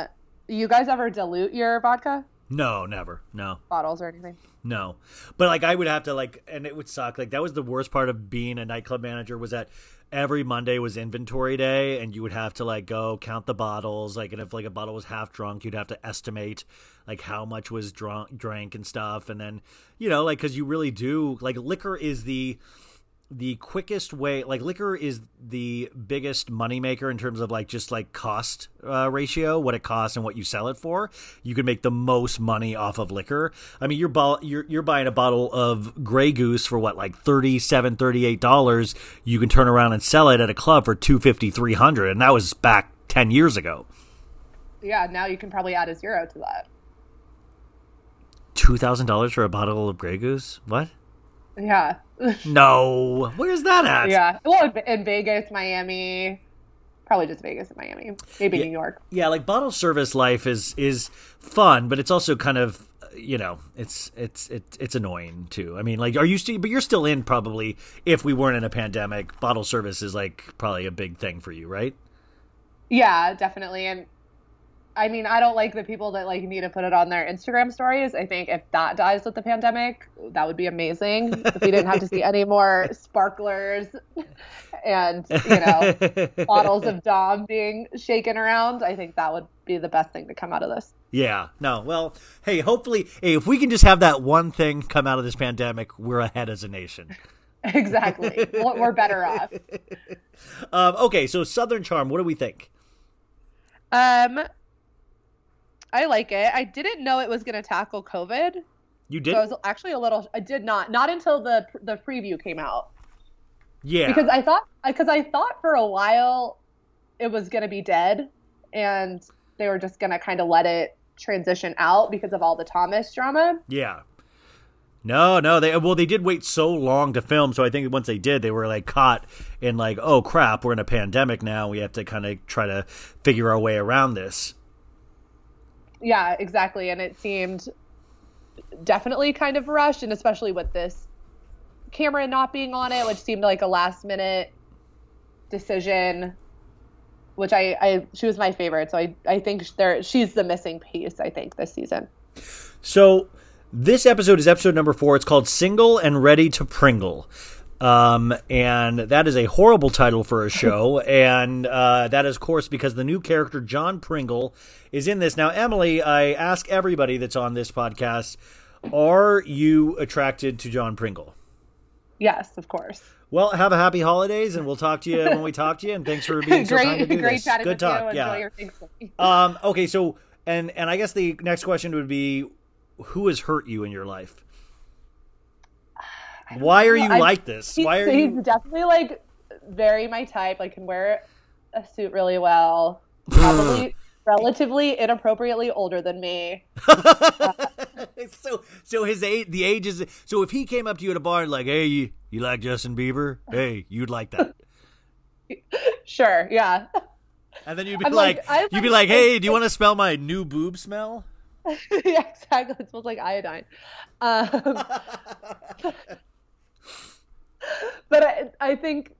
S2: you guys ever dilute your vodka
S1: No, never, no.
S2: bottles or anything?
S1: No, but like I would have to like, and it would suck. Like that was the worst part of being a nightclub manager was that every Monday was inventory day, and you would have to like go count the bottles. Like, and if like a bottle was half drunk, you'd have to estimate like how much was drunk, drank, and stuff. And then you know, like, because you really do like liquor is the the quickest way like liquor is the biggest moneymaker in terms of like just like cost uh, ratio what it costs and what you sell it for. You can make the most money off of liquor. I mean you're, bo- you're you're buying a bottle of Grey Goose for what like 37 38 dollars. You can turn around and sell it at a club for 250 300 and that was back 10 years ago.
S2: Yeah, now you can probably add a zero to that.
S1: $2000 for a bottle of Grey Goose? What?
S2: Yeah.
S1: No where's that at
S2: yeah. Well, in- Vegas, Miami, probably just Vegas and Miami, maybe New York.
S1: yeah like bottle service life is is fun but it's also kind of you know it's it's it's it's annoying too i mean like are you still but you're still in probably if we weren't in a pandemic bottle service is like probably a big thing for you right
S2: Yeah, definitely. And I mean, I don't like the people that like need to put it on their Instagram stories. I think if that dies with the pandemic, that would be amazing. if we didn't have to see any more sparklers and, you know, bottles of Dom being shaken around, I think that would be the best thing to come out of this.
S1: yeah no well hey hopefully hey if we can just have that one thing come out of this pandemic we're ahead as a nation
S2: Exactly. We're better off.
S1: um okay so southern charm what do we think
S2: Um, I like it. I didn't know it was going to tackle COVID.
S1: you did
S2: So I was actually a little. I did not. Not until the the preview came out.
S1: yeah
S2: Because I thought because I thought for a while it was going to be dead, and they were just going to kind of let it transition out because of all the Thomas drama.
S1: Yeah. No, no, they well they did wait so long to film, so I think once they did, they were like caught in like, oh crap, we're in a pandemic now. We have to kind of try to figure our way around this.
S2: Yeah, exactly. And it seemed definitely kind of rushed, and especially with this Cameran not being on it, which seemed like a last minute decision. Which I, I she was my favorite, so I, I think there she's the missing piece. I think this season.
S1: So this episode is episode number four. It's called "Single and Ready to Pringle." Um, and that is a horrible title for a show, and uh, that is, of course, because the new character John Pringle is in this. Now, Emily, I ask everybody that's on this podcast: Are you attracted to John Pringle?
S2: Yes, of course.
S1: Well, have a happy holidays, and we'll talk to you when we talk to you. And thanks for being so kind to do
S2: great
S1: this.
S2: chatting
S1: Good talk. Yeah. Um. Okay. So, and and I guess the next question would be, who has hurt you in your life? Why are you
S2: I-
S1: like this?
S2: He's,
S1: Why are
S2: he's
S1: you?
S2: definitely like very my type. Like can wear a suit really well. Probably relatively inappropriately older than me.
S1: so so his age, the age is. So if he came up to you at a bar and like, hey, you, you like Justin Bieber? Hey, you'd like that.
S2: Sure, yeah.
S1: And then you'd be
S2: I'm
S1: like,
S2: like,
S1: you'd be
S2: like-
S1: like, hey, do you want to smell my new boob smell?
S2: yeah, exactly. It smells like iodine. Um, but I, I think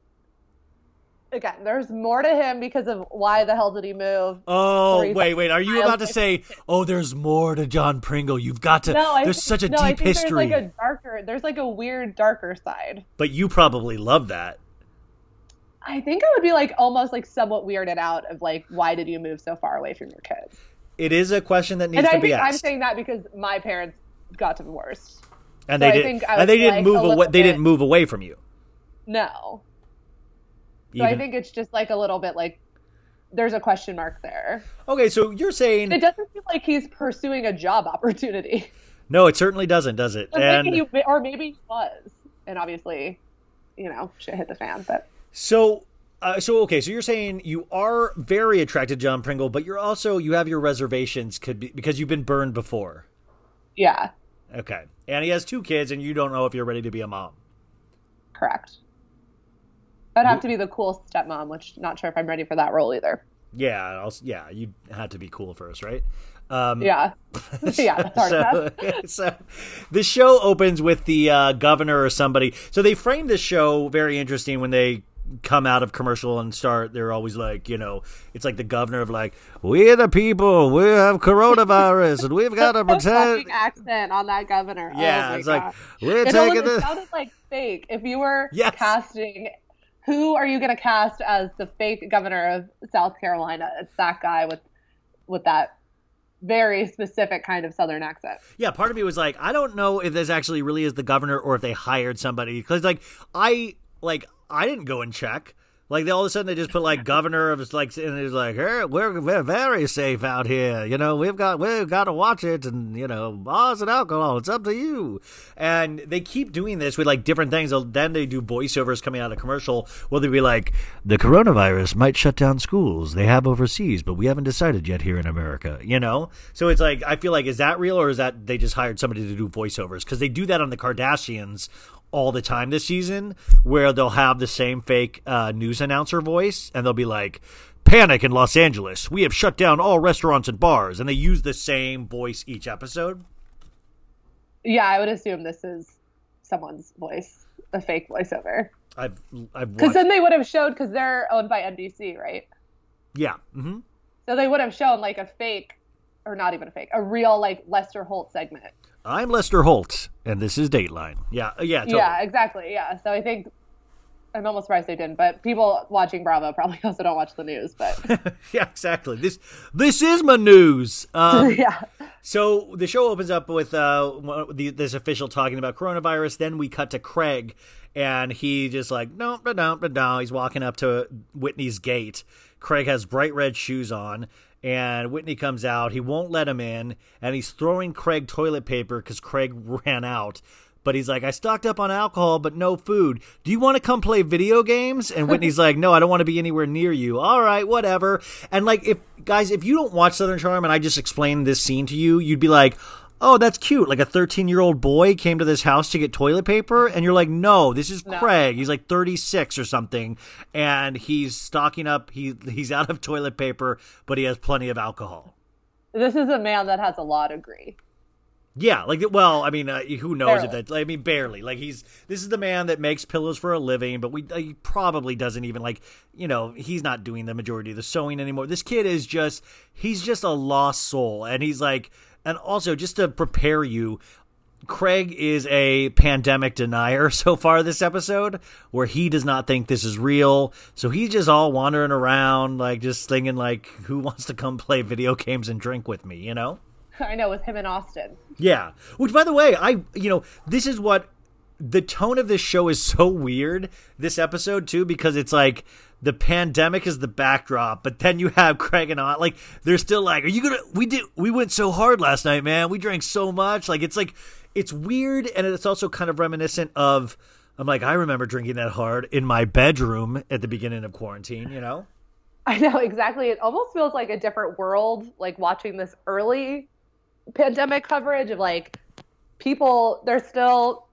S2: again, there's more to him because of why the hell did he move?
S1: Oh, wait, wait. Are you about to say, oh, there's more to John Pringle? You've got to.
S2: No, I
S1: there's
S2: think-
S1: such a
S2: no, I
S1: deep
S2: think
S1: history.
S2: There's like a darker. There's like a weird darker side.
S1: But you probably love that.
S2: I think I would be like almost like somewhat weirded out of like why did you move so far away from your kids?
S1: It is a question that needs
S2: and
S1: to
S2: I
S1: be
S2: think I'm saying that because my parents got divorced.
S1: And
S2: so
S1: they
S2: I
S1: did,
S2: think I
S1: was
S2: and
S1: they didn't
S2: like,
S1: move away.
S2: little
S1: They didn't move away from you.
S2: No. So I think it's just like a little bit like there's a question mark there.
S1: okay, so you're saying
S2: It doesn't seem like he's pursuing a job opportunity.
S1: No, it certainly doesn't, does it?
S2: Or
S1: and
S2: maybe he, or maybe he was, and obviously, you know, shit hit the fan. But
S1: so uh, so okay, so you're saying you are very attracted to John Pringle, but you're also you have your reservations could be because you've been burned before.
S2: yeah,
S1: Okay. And he has two kids and you don't know if you're ready to be a mom.
S2: correct. I'd have to be the cool stepmom, which not sure if I'm ready for that role either.
S1: Yeah, also, yeah, you had to be cool first, right? Um,
S2: Yeah, yeah,
S1: so, so the show opens with the uh, governor or somebody. So they frame this show very interesting when they come out of commercial and start. They're always like, you know, it's like the governor of like, we're the people, we have coronavirus, and we've got to pretend.
S2: accent on that governor. Oh
S1: Yeah,
S2: my
S1: it's like we're
S2: it,
S1: taking this.
S2: sounded like fake. If you were
S1: Yes.
S2: casting, who are you going to cast as the fake governor of South Carolina? It's that guy with with that very specific kind of Southern accent.
S1: Yeah, part of me was like, I don't know if this actually really is the governor or if they hired somebody because, like, I like I didn't go and check. Like, they, all of a sudden they just put like governor of like, and he's like, hey, we're we're very safe out here. You know, we've got we've got to watch it, and you know, bars and alcohol. It's up to you. And they keep doing this with like different things. Then they do voiceovers coming out of commercial. Well, they be like, the coronavirus might shut down schools? They have overseas, but we haven't decided yet here in America. You know, so it's like I feel like is that real or is that they just hired somebody to do voiceovers because they do that on the Kardashians all the time this season where they'll have the same fake uh, news announcer voice and they'll be like panic in los angeles we have shut down all restaurants and bars and they use the same voice each episode
S2: Yeah, I would assume this is someone's voice, a fake voiceover.
S1: i've i've
S2: Because then they would have showed because they're owned by NBC, right?
S1: yeah mm-hmm.
S2: So they would have shown like a fake, or not even a fake, a real like Lester Holt segment.
S1: I'm lester holt and this is dateline yeah uh, yeah totally.
S2: Yeah, exactly. Yeah. So I think I'm almost surprised they didn't, but people watching Bravo probably also don't watch the news. But
S1: yeah exactly this this is my news um,
S2: yeah,
S1: So the show opens up with uh, this official talking about coronavirus. Then we cut to Craig, and he just like no, no, no, no. He's walking up to Whitney's gate. Craig has bright red shoes on, and Whitney comes out. He won't let him in, and he's throwing Craig toilet paper because Craig ran out. But he's like, I stocked up on alcohol, but no food. Do you want to come play video games? And Whitney's like, No, I don't want to be anywhere near you. All right, whatever. And like, if guys, if you don't watch Southern Charm, and I just explained this scene to you, you'd be like, Oh, that's cute. Like a 13 year old boy came to this house to get toilet paper. And you're like, No, this is Craig. He's like 36 or something. And he's stocking up. He, he's out of toilet paper, but he has plenty of alcohol.
S2: this is a man that has a law degree.
S1: Yeah, like well, I mean, uh, who knows if
S2: Barely.
S1: that? I mean, barely. Like he's this is the man that makes pillows for a living, but we he probably doesn't even like you know he's not doing the majority of the sewing anymore. This kid is just he's just a lost soul, and he's like, and also just to prepare you. Craig is a pandemic denier so far this episode, where he does not think this is real. So he's just all wandering around, like just thinking, like, who wants to come play video games and drink with me, you know?
S2: I know with him and Austin.
S1: Yeah. Which, by the way, I you know this is what the tone of this show is so weird. This episode too, because it's like the pandemic is the backdrop, but then you have Craig and Aunt like they're still like, "Are you gonna? We did. We went so hard last night, man. We drank so much. Like it's like it's weird, and it's also kind of reminiscent of. I'm like, I remember drinking that hard in my bedroom at the beginning of quarantine. You know.
S2: I know exactly. It almost feels like a different world, like watching this early pandemic coverage of like people. They're still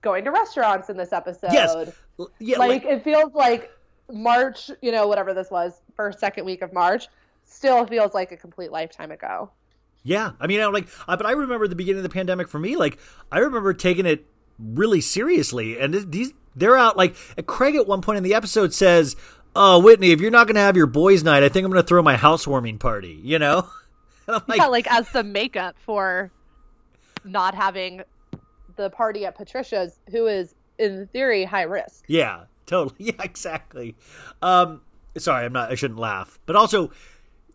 S2: going to restaurants in this episode.
S1: Yes. Yeah.
S2: like it feels like March, you know, whatever this was, first second week of March, still feels like a complete lifetime ago.
S1: Yeah, I mean, I'm like, but I remember the beginning of the pandemic for me. Like, I remember taking it really seriously, and this, these they're out. Like, Craig at one point in the episode says, "Oh, Whitney, if you're not going to have your boys' night, I think I'm going to throw my housewarming party." You know, and I'm like,
S2: yeah, like as the makeup for not having the party at Patricia's, who is in theory high risk.
S1: Yeah, totally. Yeah, exactly. Um, sorry, I'm not. I shouldn't laugh, but also,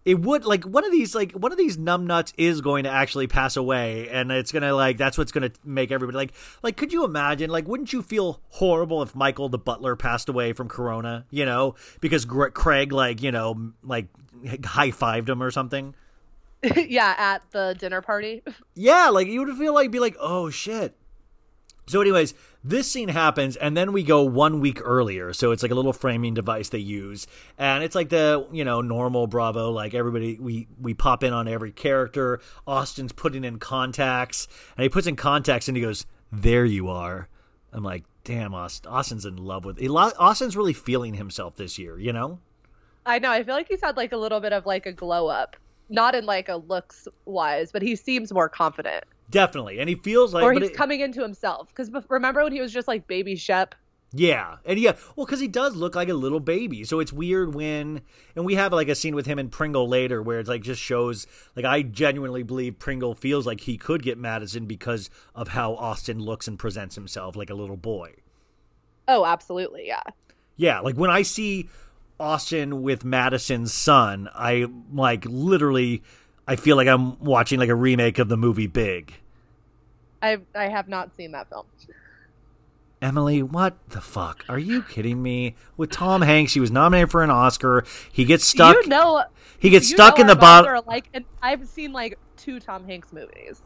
S1: it would like one of these like one of these numbnuts is going to actually pass away, and it's gonna like that's what's gonna make everybody like like. Could you imagine? Like, wouldn't you feel horrible if Michael the butler passed away from Corona? You know, because Gre- Craig like you know like high fived him or something.
S2: yeah, at the dinner party.
S1: Yeah, like you would feel like be like, oh shit. So, anyways, this scene happens, and then we go one week earlier. So it's like a little framing device they use, and it's like the you know normal Bravo, like everybody we we pop in on every character. Austin's putting in contacts, and he puts in contacts, and he goes, "There you are." I'm like, damn, Austin, Austin's in love with. Austin's really feeling himself this year, you know.
S2: I know. I feel like he's had like a little bit of like a glow up, not in like a looks wise, but he seems more confident.
S1: Definitely, and he feels like,
S2: or he's
S1: it,
S2: coming into himself. Because remember when he was just like baby Shep?
S1: Yeah, and yeah, well, because he does look like a little baby, so it's weird when, and we have like a scene with him and Pringle later where it's like just shows, like I genuinely believe Pringle feels like he could get Madison because of how Austin looks and presents himself like a little boy.
S2: Oh, absolutely, yeah.
S1: Yeah, like when I see Austin with Madison's son, I like literally I feel like I'm watching like a remake of the movie Big.
S2: I I have not seen that film.
S1: Emily, what the fuck? Are you kidding me? With Tom Hanks, he was nominated for an Oscar. He gets stuck.
S2: You know,
S1: he gets stuck in the bottom.
S2: Like, and I've seen like two Tom Hanks movies.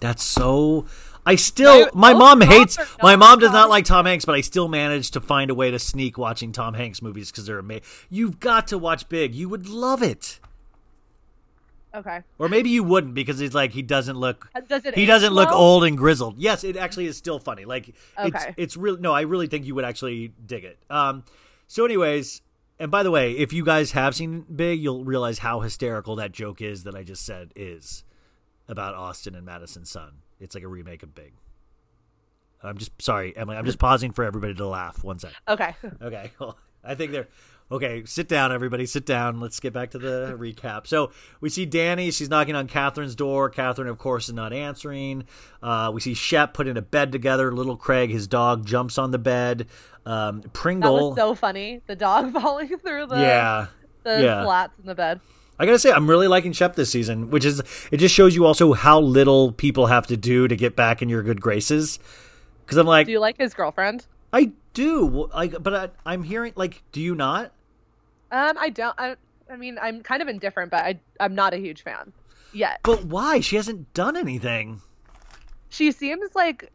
S1: That's so. I still, my, my mom hates. My mom does not like Tom Hanks, but I still manage to find a way to sneak watching Tom Hanks movies because they're amazing. You've got to watch Big. You would love it.
S2: Okay.
S1: Or maybe you wouldn't because he's like he doesn't look.
S2: Uh, does it
S1: he doesn't
S2: well?
S1: look old and grizzled. Yes, it actually is still funny. Like
S2: okay.
S1: it's it's really no. I really think you would actually dig it. Um. So, anyways, and by the way, if you guys have seen Big, you'll realize how hysterical that joke is that I just said is about Austin and Madison's son. It's like a remake of Big. I'm just sorry, Emily. I'm just pausing for everybody to laugh. One second.
S2: Okay.
S1: Okay. Well, I think they're okay. Sit down, everybody. Sit down. Let's get back to the recap. So we see Danni. She's knocking on Kathryn's door. Kathryn, of course, is not answering. Uh, we see Shep putting a bed together. Little Craig, his dog, jumps on the bed. Um, Pringle.
S2: That was so funny. The dog falling through the
S1: yeah
S2: the
S1: yeah.
S2: slats in the bed.
S1: I gotta say, I'm really liking Shep this season, which is it just shows you also how little people have to do to get back in your good graces. Because I'm like,
S2: do you like his girlfriend?
S1: I do, like, but I, I'm hearing like, do you not?
S2: Um, I don't. I, I mean, I'm kind of indifferent, but I, I'm not a huge fan yet.
S1: But why? She hasn't done anything.
S2: She seems like,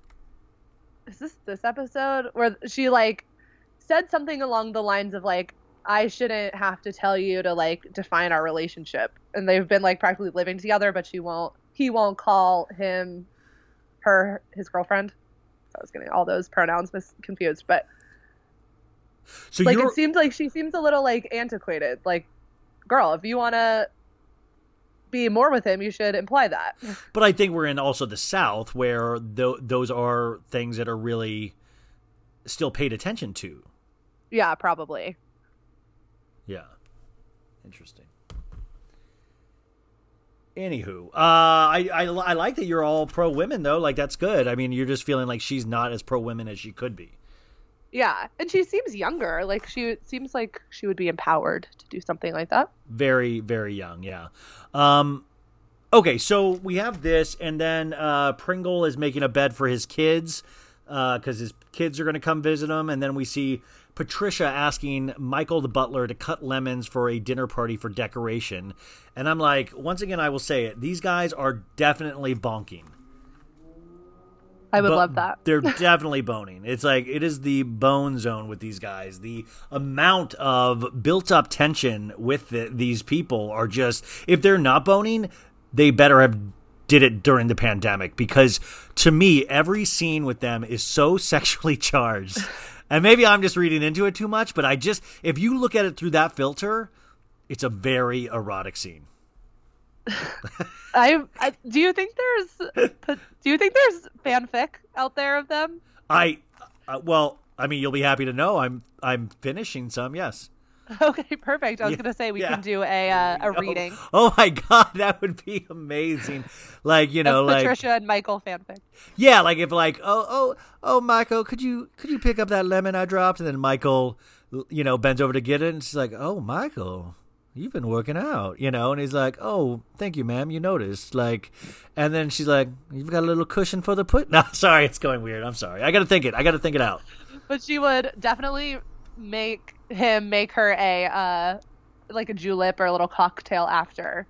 S2: is this this episode where she like said something along the lines of like, I shouldn't have to tell you to like define our relationship, and they've been like practically living together, but she won't. He won't call him, her, his girlfriend. I was getting all those pronouns mis- confused, but
S1: So
S2: like
S1: you're
S2: it seemed like she seems a little like antiquated. Like, girl, if you want to be more with him, you should imply that.
S1: But I think we're in also the South where th- those are things that are really still paid attention to.
S2: yeah, probably.
S1: Yeah. Interesting. Anywho, uh, I, I I like that you're all pro women though. Like that's good. I mean, you're just feeling like she's not as pro women as she could be.
S2: Yeah, and she seems younger. Like she seems like she would be empowered to do something like that.
S1: Very very young. Yeah. Um. Okay, so we have this, and then uh, Pringle is making a bed for his kids because his kids are going to come visit him, and then we see Patricia asking Michael the butler to cut lemons for a dinner party for decoration. And I'm like, once again, I will say it. These guys are definitely bonking.
S2: I would
S1: Bo-
S2: love that.
S1: They're definitely boning. It's like it is the bone zone with these guys. The amount of built up tension with the, these people are just if they're not boning, they better have did it during the pandemic because to me every scene with them is so sexually charged. and maybe I'm just reading into it too much, but I just if you look at it through that filter, it's a very erotic scene.
S2: I, I do you think there's do you think there's fanfic out there of them?
S1: I uh, well, I mean, you'll be happy to know I'm I'm finishing some. Yes.
S2: Okay, perfect. I was
S1: Yeah,
S2: gonna say we
S1: yeah.
S2: can do a uh, a
S1: Oh,
S2: reading.
S1: Oh, my god, that would be amazing. Like you know, like
S2: Patricia and Michael fanfic.
S1: yeah, like if like oh oh oh Michael, could you could you pick up that lemon I dropped? And then Michael, you know, bends over to get it, and she's like, oh Michael. You've been working out, you know, and he's like, "Oh, thank you, ma'am. You noticed." Like, and then she's like, "You've got a little cushion for the put." No, sorry, it's going weird. I'm sorry. I got to think it. I got to think it out.
S2: But she would definitely make him make her a uh like a julep or a little cocktail after.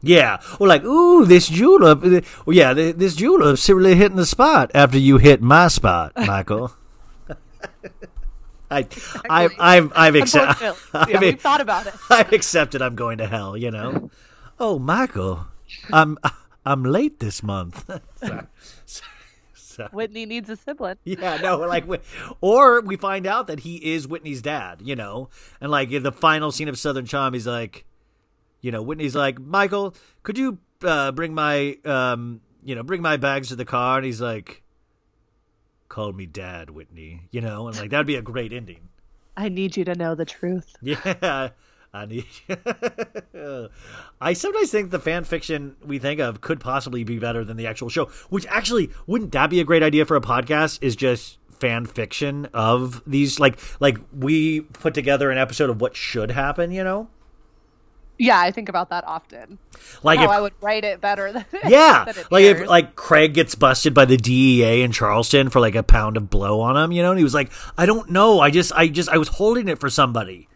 S1: Yeah, or like, ooh, this julep. Well, yeah, th- this julep's really hitting the spot after you hit my spot, Michael. I, I, I've, I've accepted.
S2: Yeah, we've thought about it.
S1: I've accepted. I'm going to hell. You know. Oh, Michael, I'm, I'm late this month. Sorry. So-
S2: Whitney needs a sibling.
S1: yeah, no, like, or we find out that he is Whitney's dad, you know, and like in the final scene of Southern Charm, he's like, you know, Whitney's like, Michael, could you uh, bring my, um, you know, bring my bags to the car? And he's like, call me dad, Whitney, you know, and like that'd be a great ending.
S2: I need you to know the truth.
S1: Yeah, I need. I sometimes think the fan fiction we think of could possibly be better than the actual show. Which actually, wouldn't that be a great idea for a podcast? Is just fan fiction of these, like, like we put together an episode of what should happen. You know,
S2: Yeah, I think about that often.
S1: like
S2: How
S1: if
S2: I would write it better than
S1: yeah,
S2: than
S1: like if like Craig gets busted by the DEA in Charleston for like a pound of blow on him, you know, and he was like, I don't know, I just, I just, I was holding it for somebody.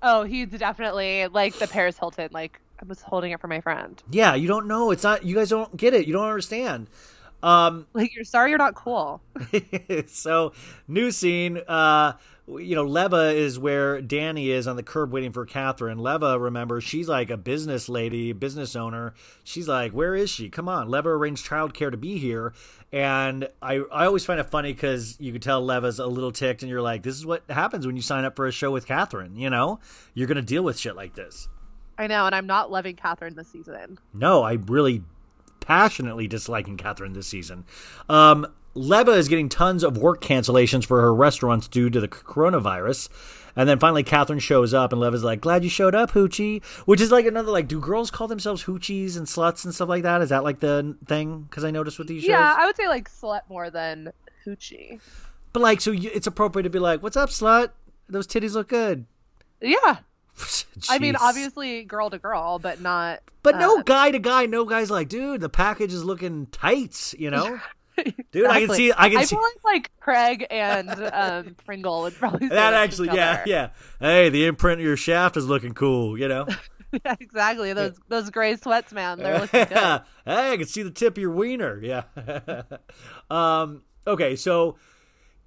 S2: Oh, he's definitely like the Paris Hilton. Like I was holding it for my friend.
S1: Yeah, you don't know. It's not. You guys don't get it. You don't understand. Um,
S2: Like you're sorry you're not cool.
S1: so new scene. Uh, you know, Leva is where Danni is on the curb waiting for Kathryn. Leva, remember, she's like a business lady, business owner. She's like, where is she? Come on, Leva arranged childcare to be here. And I, I always find it funny because you can tell Leva's a little ticked, and you're like, this is what happens when you sign up for a show with Kathryn. You know, you're gonna deal with shit like this.
S2: I know, and I'm not loving Kathryn this season.
S1: No, I really passionately disliking Kathryn this season. Um, Leva is getting tons of work cancellations for her restaurants due to the coronavirus. And then finally, Kathryn shows up, and Leva's like, "Glad you showed up, Hoochie." Which is like another like, do girls call themselves Hoochies and sluts and stuff like that? Is that like the thing? Because I noticed with these shows.
S2: Yeah, I would say like slut more than hoochie.
S1: But like, so you, it's appropriate to be like, "What's up, slut? Those titties look good."
S2: Yeah, I mean, obviously girl to girl, but not.
S1: But no
S2: uh,
S1: guy to guy, no guy's like, dude, the package is looking tight, you know? Dude, I can see I can
S2: I
S1: see
S2: feel like like Craig and um, Pringle would probably say
S1: that actually yeah, yeah. Hey, the imprint of your shaft is looking cool, you know?
S2: Yeah, exactly. Those those gray sweats, man. They're looking good.
S1: hey, I can see the tip of your wiener. Yeah. um, okay, so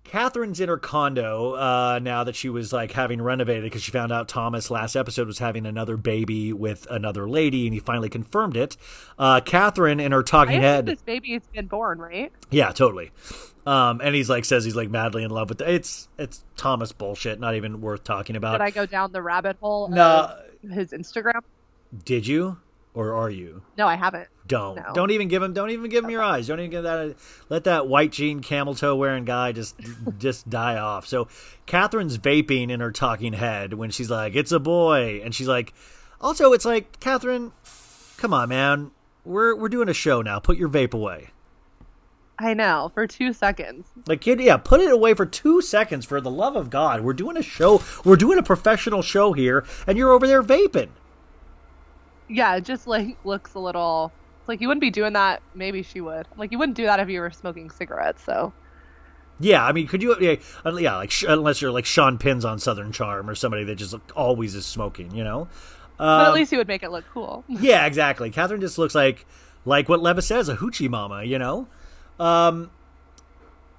S1: Kathryn's in her condo uh, now that she was like having renovated because she found out Thomas last episode was having another baby with another lady, and he finally confirmed it. Uh, Kathryn in her talking head.
S2: this baby's been born, right?
S1: Yeah, totally. Um, and he's like says he's like madly in love with it's it's Thomas bullshit, not even worth talking about.
S2: Did I go down the rabbit hole
S1: No.
S2: of his Instagram?
S1: Did you or are you?
S2: No, I haven't.
S1: Don't
S2: No.
S1: don't even give him don't even give him your eyes. Don't even give that let that white jean camel toe wearing guy just just die off. So Kathryn's vaping in her talking head when she's like, "It's a boy," and she's like, also it's like Kathryn, come on, man, we're we're doing a show now. Put your vape away.
S2: I know for two seconds.
S1: Like, kid, yeah, put it away for two seconds for the love of God. We're doing a show. We're doing a professional show here, and you're over there vaping.
S2: Yeah, it just like looks a little. It's like you wouldn't be doing that. Maybe she would. Like you wouldn't do that if you were smoking cigarettes. So
S1: Yeah, I mean, could you? Yeah, yeah like sh- unless you're like Sean Pins on Southern Charm or somebody that just always is smoking, you know.
S2: but at
S1: Um,
S2: least you would make it look cool.
S1: yeah, exactly. Kathryn just looks like like what Leva says, a hoochie mama, you know. Um,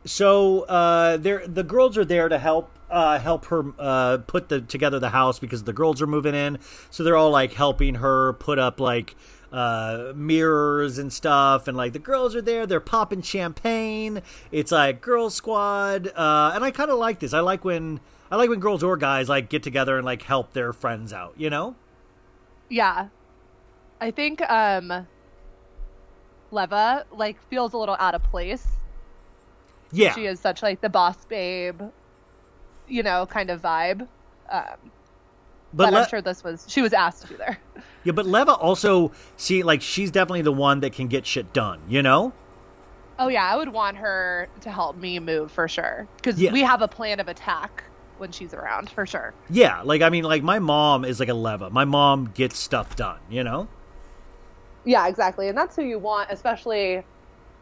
S1: so uh, the girls are there to help uh, help her uh, put the together the house because the girls are moving in. So they're all like helping her put up like uh, mirrors and stuff, and like the girls are there. They're popping champagne. It's like girl squad, uh, and I kind of like this. I like when I like when girls or guys like get together and like help their friends out. You know.
S2: Yeah, I think um, Leva like feels a little out of place.
S1: Yeah.
S2: She is such like the boss babe, you know, kind of vibe. Um, but,
S1: Le-
S2: I'm sure this was she was asked to be there.
S1: Yeah, but Leva also see like she's definitely the one that can get shit done, you know?
S2: Oh yeah, I would want her to help me move for sure because
S1: Yeah.
S2: we have a plan of attack when she's around for sure.
S1: Yeah, like I mean like my mom is like a Leva. My mom gets stuff done, you know?
S2: Yeah, exactly, and that's who you want, especially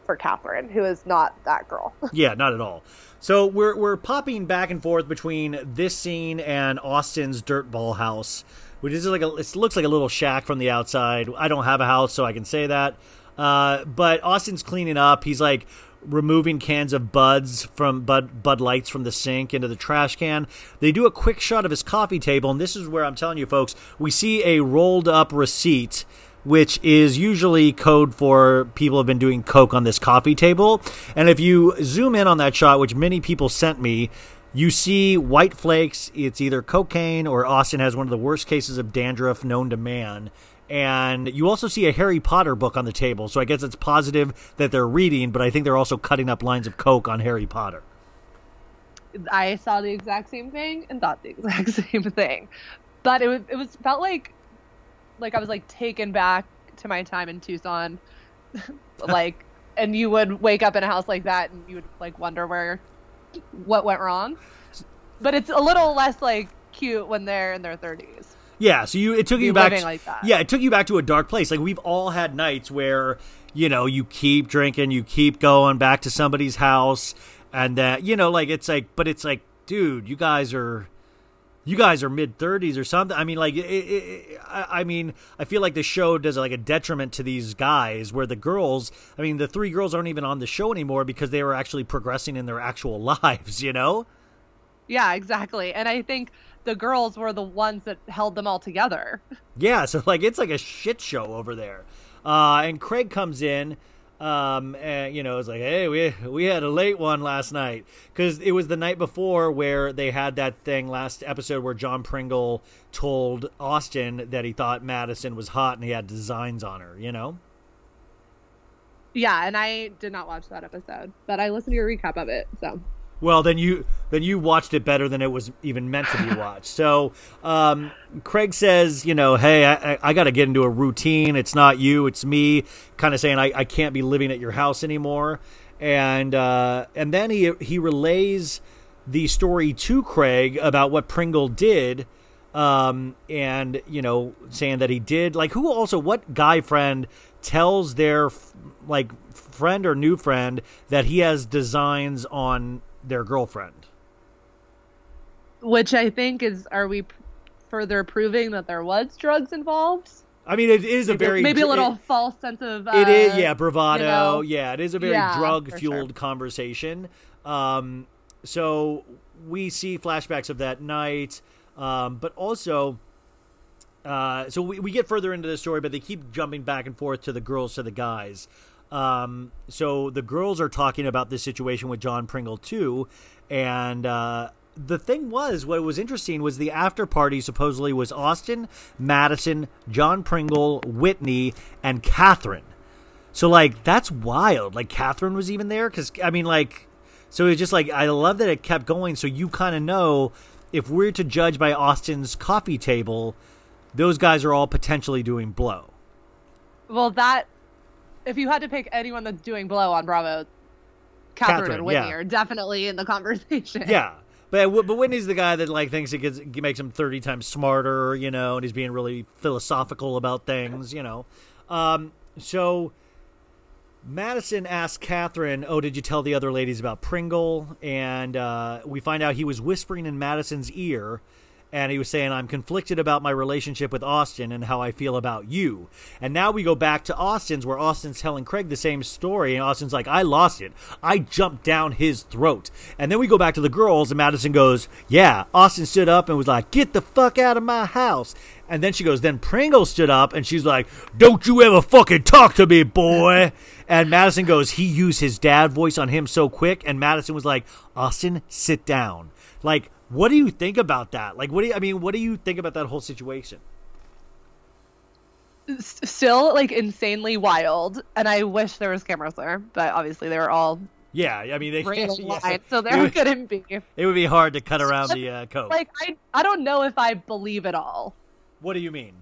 S2: for Kathryn, who is not that girl.
S1: Yeah, not at all. So we're we're popping back and forth between this scene and Austin's dirtball house which is like a it looks like a little shack from the outside. I don't have a house, so I can say that. Uh, but Austin's cleaning up. He's like removing cans of buds from bud bud lights from the sink into the trash can. They do a quick shot of his coffee table, and this is where I'm telling you folks, we see a rolled up receipt which is usually code for people have been doing coke on this coffee table. And if you zoom in on that shot, which many people sent me, you see white flakes. It's either cocaine or Austin has one of the worst cases of dandruff known to man. And you also see a Harry Potter book on the table. So I guess it's positive that they're reading, but I think they're also cutting up lines of coke on Harry Potter.
S2: I saw the exact same thing and thought the exact same thing. But it was it was felt like like I was like taken back to my time in Tucson. like and you would wake up in a house like that and you would like wonder where what went wrong. But it's a little less like cute when they're in their 30s.
S1: Yeah, so you it took
S2: Be
S1: you back.
S2: living like.
S1: Yeah, it took you back to a dark place. Like we've all had nights where you know you keep drinking, you keep going back to somebody's house, and that you know like it's like, but it's like, dude, you guys are. You guys are mid thirties or something. I mean, like, it, it, I I mean, I feel like the show does like a detriment to these guys, where the girls, I mean, the three girls aren't even on the show anymore because they were actually progressing in their actual lives. You know?
S2: Yeah, exactly. And I think the girls were the ones that held them all together.
S1: Yeah, so like it's like a shit show over there. Uh, and Craig comes in, um, and you know, it's like, hey, we we had a late one last night because it was the night before where they had that thing last episode where John Pringle told Austin that he thought Madison was hot and he had designs on her. You know.
S2: Yeah, and I did not watch that episode, but I listened to your recap of it. So
S1: Well, then you then you watched it better than it was even meant to be watched. So um, Craig says, you know, hey, I, I, got to get into a routine. It's not you, it's me. Kind of saying I, I can't be living at your house anymore. And uh, and then he he relays the story to Craig about what Pringle did. Um, and you know, saying that he did like who also what guy friend tells their like friend or new friend that he has designs on their girlfriend.
S2: which I think is are we p- further proving that there was drugs involved?
S1: I mean, it is a very
S2: maybe a little
S1: It,
S2: false sense of uh,
S1: it is, yeah, bravado.
S2: you know?
S1: yeah, it is a very
S2: Yeah,
S1: drug fueled
S2: sure.
S1: conversation. Um, so we see flashbacks of that night, um, but also. Uh, so we, we get further into the story, but they keep jumping back and forth to the girls to the guys. Um, so the girls are talking about this situation with John Pringle too, and uh, the thing was, what was interesting was the after party supposedly was Austin, Madison, John Pringle, Whitney, and Kathryn. So like that's wild. Like Kathryn was even there because I mean like, so it's just like I love that it kept going. So you kind of know if we're to judge by Austin's coffee table, those guys are all potentially doing blow.
S2: Well, that if you had to pick anyone that's doing blow on Bravo, Kathryn,
S1: Kathryn,
S2: and Whitney
S1: yeah.
S2: are definitely in the conversation.
S1: Yeah. But but Whitney's the guy that like thinks it gets makes him thirty times smarter, you know, and he's being really philosophical about things, you know. Um, so Madison asks Kathryn, "Oh, did you tell the other ladies about Pringle?" And uh, we find out he was whispering in Madison's ear, and he was saying, "I'm conflicted about my relationship with Austin and how I feel about you." And now we go back to Austin's, where Austin's telling Craig the same story, and Austin's like, "I lost it. I jumped down his throat." And then we go back to the girls, and Madison goes, "Yeah." Austin stood up and was like, "Get the fuck out of my house." And then she goes, then Pringle stood up and she's like, Don't you ever fucking talk to me, boy. and Madison goes, He used his dad voice on him so quick. And Madison was like, Austin, sit down. Like, what do you think about that? Like, what do you, I mean, what do you think about that whole situation?
S2: Still like insanely wild, and I wish there was cameras there, but obviously they were all
S1: Yeah, I mean, they, yeah.
S2: line, so
S1: It
S2: there
S1: would-
S2: couldn't be.
S1: it would be hard to cut around the uh, coat.
S2: Like I, I don't know if I believe it all.
S1: what do you mean?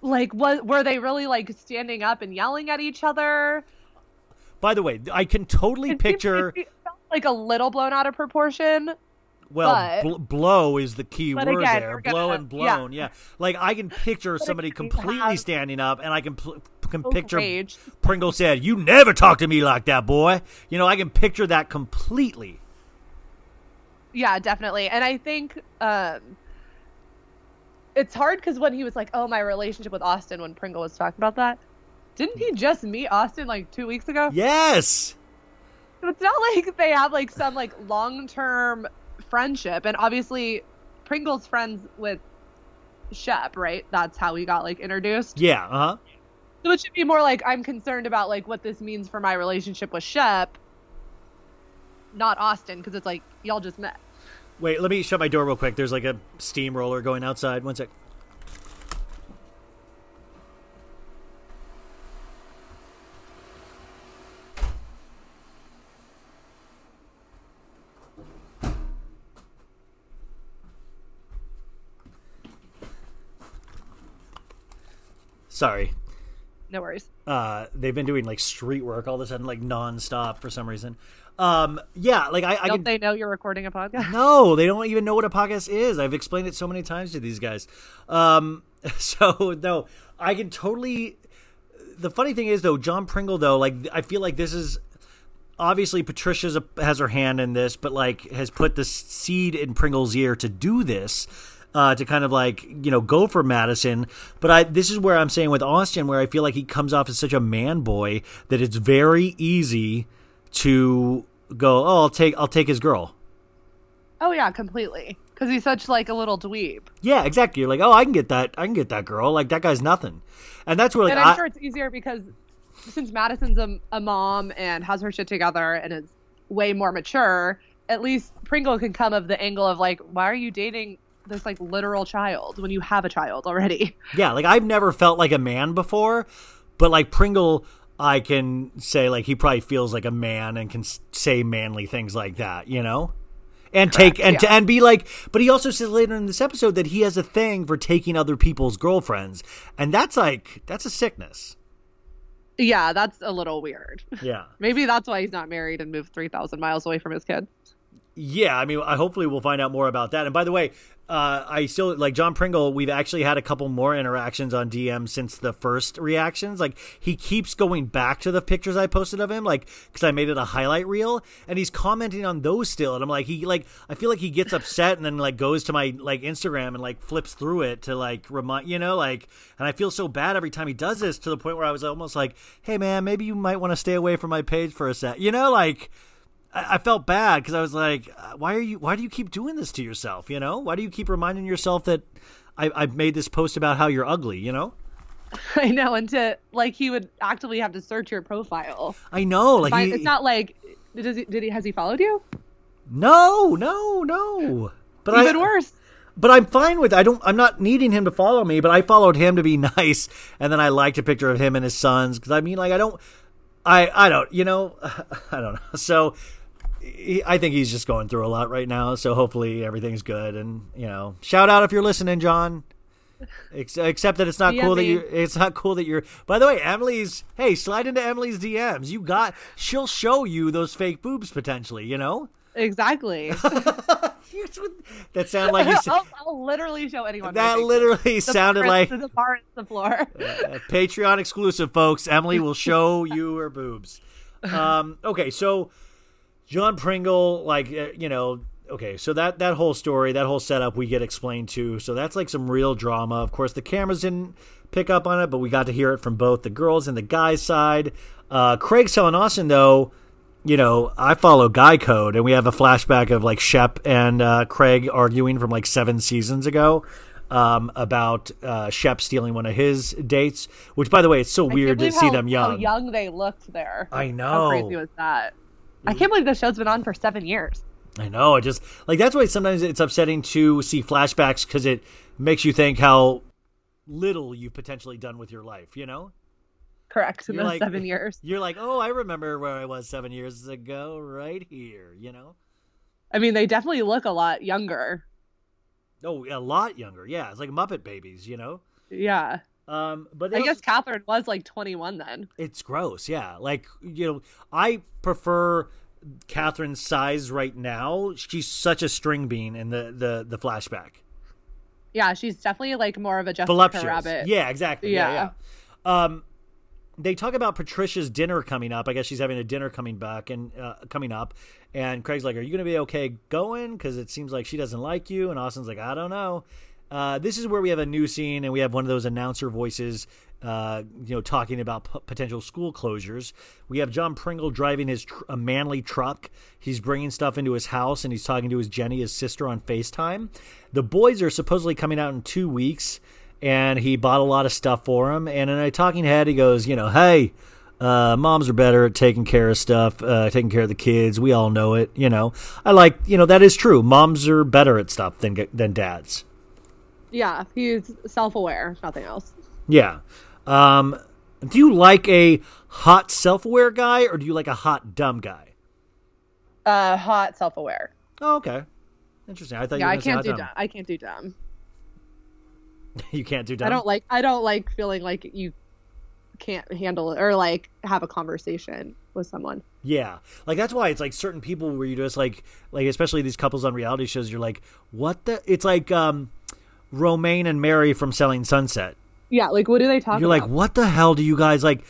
S2: Like, what were they really like standing up and yelling at each other?
S1: By the way, I can totally
S2: It
S1: picture.
S2: it felt like a little blown out of proportion.
S1: Well,
S2: But-
S1: bl- blow is the key word
S2: again,
S1: there.
S2: we're gonna-
S1: blow and
S2: yeah.
S1: blown. Yeah. Like I can picture somebody completely
S2: have-
S1: standing up, and I can pl- can picture
S2: rage.
S1: Pringle said, "You never talk to me like that, boy." You know, I can picture that completely.
S2: Yeah, definitely. And I think um it's hard because when he was like, "Oh, my relationship with Austin," when Pringle was talking about that, didn't he just meet Austin like two weeks ago?
S1: Yes.
S2: It's not like they have like some like long term friendship, and obviously, Pringle's friends with Shep, right? That's how he got like introduced.
S1: Yeah. Uh huh.
S2: So it should be more like I'm concerned about like what this means for my relationship with Shep, not Austin, because it's like y'all just met.
S1: Wait, let me shut my door real quick. There's like a steamroller going outside. One sec. Sorry.
S2: No worries.
S1: Uh, they've been doing like street work all of a sudden, like nonstop for some reason. Um, yeah, like I, I
S2: Don't
S1: can,
S2: they know you're recording a podcast?
S1: No, they don't even know what a podcast is. I've explained it so many times to these guys. Um, so no, I can totally. The funny thing is though, John Pringle though, like I feel like this is obviously Patricia's a, has her hand in this, but like has put the seed in Pringle's ear to do this. Uh, to kind of like you know go for Madison, but I this is where I'm saying with Austin, where I feel like he comes off as such a man boy that it's very easy to go, oh, I'll take I'll take his girl.
S2: Oh yeah, completely. Because he's such like a little dweeb.
S1: Yeah, exactly. You're like, oh, I can get that. I can get that girl. Like that guy's nothing, and that's where like
S2: and I'm
S1: I,
S2: sure it's easier because since Madison's a, a mom and has her shit together and is way more mature, at least Pringle can come of the angle of like, why are you dating this like literal child when you have a child already?
S1: yeah, like I've never felt like a man before, but like Pringle, I can say like he probably feels like a man and can say manly things like that, you know. And take and
S2: yeah.
S1: and be like, but he also says later in this episode that he has a thing for taking other people's girlfriends, and that's like that's a sickness.
S2: Yeah, that's a little weird.
S1: Yeah.
S2: Maybe that's why he's not married and moved 3,000 miles away from his kid.
S1: Yeah, I mean, I hopefully we'll find out more about that. And by the way, uh, I still like John Pringle. We've actually had a couple more interactions on DM since the first reactions. Like he keeps going back to the pictures I posted of him, like because I made it a highlight reel, and he's commenting on those still. And I'm like, he like I feel like he gets upset and then like goes to my like Instagram and like flips through it to like remind you know like. And I feel so bad every time he does this to the point where I was almost like, hey man, maybe you might want to stay away from my page for a sec. You know, like. I I felt bad because I was like, uh, why are you? Why do you keep doing this to yourself? You know, why do you keep reminding yourself that I, I've made this post about how you're ugly? You know,
S2: I know, and to like he would actively have to search your profile.
S1: I know, like
S2: Find-
S1: he,
S2: it's not like does he did he has he followed you?
S1: no, no, no. But
S2: Even
S1: I,
S2: worse.
S1: but I'm fine with. I don't. I'm not needing him to follow me, but I followed him to be nice, and then I liked a picture of him and his sons because I mean, like, I don't. I I don't. You know, I don't know. So. He- I think he's just going through a lot right now, so hopefully everything's good. And you know, shout out if you're listening, John. Ex- Except that it's not cool that you. It's not cool that you're. By the way, Emily's. Hey, slide into Emily's DMs. You got. She'll show you those fake boobs potentially. You know.
S2: Exactly.
S1: That sounded like you.
S2: I'll, I'll literally show anyone.
S1: that literally sounded like
S2: the bar is the floor.
S1: Uh, Patreon exclusive, folks. Emily will show you her boobs. Um, okay, so John Pringle, like uh, you know, okay, so that that whole story, that whole setup, we get explained to. So that's like some real drama. Of course, the cameras didn't pick up on it, but we got to hear it from both the girls and the guys' side. Uh, Craig's telling Austin though. You know, I follow Guy Code, and we have a flashback of like Shep and uh, Craig arguing from like seven seasons ago um, about uh, Shep stealing one of his dates. Which, by the way, it's so
S2: I
S1: weird to see
S2: how-
S1: them young.
S2: How young they looked there.
S1: I know.
S2: How crazy was that? I can't believe the show's been on for seven years.
S1: I know. I just like that's why sometimes it's upsetting to see flashbacks because it makes you think how little you've potentially done with your life. You know,
S2: Correct. In
S1: You're
S2: those
S1: like-
S2: seven years.
S1: you're like, oh, I remember where I was seven years ago, right here. You know,
S2: I mean, they definitely look a lot younger.
S1: oh, a lot younger. Yeah, it's like Muppet babies. You know.
S2: Yeah.
S1: Um, but
S2: I guess Kathryn was like 21 then.
S1: It's gross, yeah. Like you know, I prefer Kathryn's size right now. She's such a string bean in the the the flashback.
S2: Yeah, she's definitely like more of a Jessica
S1: Voluptuous.
S2: Rabbit.
S1: Yeah, exactly. Yeah.
S2: Yeah.
S1: yeah. Um, they talk about Patricia's dinner coming up. I guess she's having a dinner coming back and uh, coming up. And Craig's like, "Are you going to be okay going? Because it seems like she doesn't like you." And Austin's like, "I don't know." Uh, this is where we have a new scene, and we have one of those announcer voices, uh, you know, talking about p- potential school closures. We have John Pringle driving his tr- a manly truck. He's bringing stuff into his house, and he's talking to his Jenny, his sister, on Facetime. The boys are supposedly coming out in two weeks, and he bought a lot of stuff for him. And in a talking head, he goes, you know, hey. Uh, moms are better at taking care of stuff, uh, taking care of the kids. We all know it. You know, I like, you know, that is true. Moms are better at stuff than than dads.
S2: Yeah, he's self-aware, nothing else.
S1: Yeah. Um, do you like a hot self-aware guy or do you like a hot dumb guy?
S2: Uh, hot, self-aware.
S1: Oh, okay. Interesting. I thought
S2: Yeah,
S1: you
S2: I
S1: were gonna
S2: can't do
S1: dumb.
S2: dumb. I can't do dumb.
S1: you can't do dumb.
S2: I don't like. I don't like feeling like you can't handle it or like have a conversation with someone.
S1: Yeah, like that's why it's like certain people where you just like like especially these couples on reality shows. You're like, what the? It's like um, Romain and Mary from Selling Sunset.
S2: Yeah, like what do they talk
S1: You're
S2: about?
S1: like, what the hell do you guys like?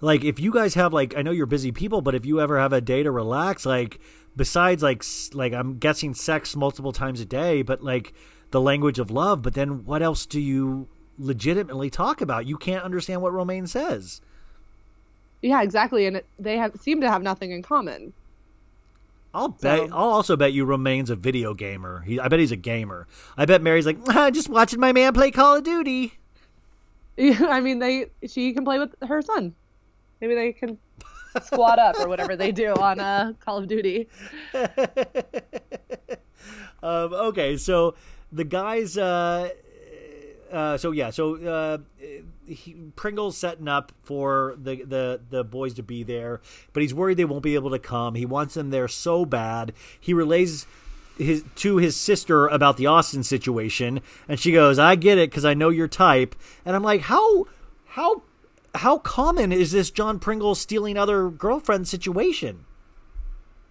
S1: Like, if you guys have like, I know you're busy people, but if you ever have a day to relax, like, besides like, like I'm guessing sex multiple times a day, but like the language of love. But then what else do you legitimately talk about? You can't understand what Romain says.
S2: yeah, exactly, and it, they have seem to have nothing in common.
S1: I'll bet.
S2: So-
S1: I'll also bet you Romain's a video gamer. He, I bet he's a gamer. I bet Mary's like, "Ah, just watching my man play Call of Duty.
S2: I mean, they she can play with her son. Maybe they can squat up or whatever they do on uh, Call of Duty.
S1: Um, okay, so the guys. Uh, uh, so yeah, so uh, he, Pringle's setting up for the, the the boys to be there, but he's worried they won't be able to come. He wants them there so bad. He relays his to his sister about the Austin situation, and she goes, "I get it because I know your type." And I'm like, how how how common is this John Pringle stealing other girlfriend situation?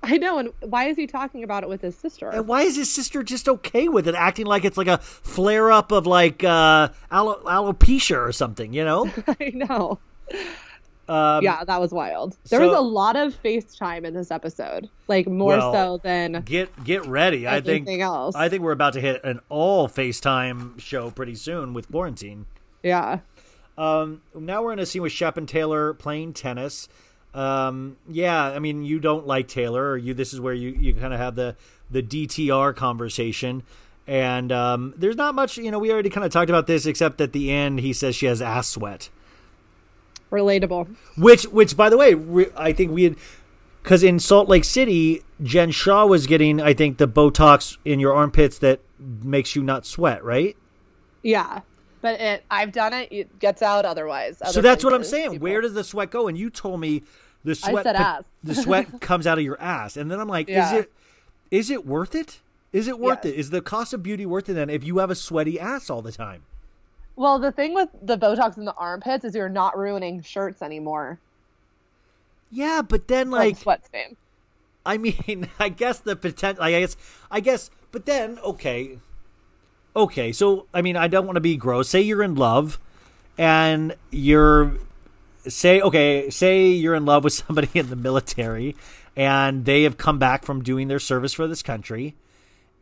S2: I know, and why is he talking about it with his sister?
S1: And why is his sister just okay with it, acting like it's like a flare up of like uh, alo- alopecia or something, you know?
S2: I know.
S1: Um,
S2: yeah, that was wild. There
S1: so-
S2: was a lot of FaceTime in this episode, like more
S1: Well,
S2: so than
S1: Get get ready. I think
S2: else.
S1: I think we're about to hit an all FaceTime show pretty soon with quarantine.
S2: yeah.
S1: Um, now we're in a scene with Shep and Taylor playing tennis. Um, yeah, I mean, you don't like Taylor, or you. This is where you you kind of have the the DTR conversation. And um, there's not much, you know. We already kind of talked about this, except at the end, he says she has ass sweat.
S2: Relatable.
S1: Which, which, by the way, re- I think we had because in Salt Lake City, Jen Shah was getting, I think, the Botox in your armpits that makes you not sweat, right?
S2: Yeah. But it I've done it, it gets out otherwise.
S1: so that's what I'm saying.
S2: people.
S1: Where does the sweat go? And you told me the sweat,
S2: said ass.
S1: the sweat comes out of your ass, and then I'm like,
S2: Yeah.
S1: is it, is it worth it? Is it worth
S2: Yes.
S1: it? Is the cost of beauty worth it then if you have a sweaty ass all the time?
S2: Well, the thing with the Botox in the armpits is you're not ruining shirts anymore.
S1: Yeah, but then
S2: Like
S1: like
S2: sweat stain.
S1: I mean, I guess the potential. I guess, I guess, but then okay, okay. So I mean, I don't want to be gross. Say you're in love, and you're say okay. Say you're in love with somebody in the military, and they have come back from doing their service for this country,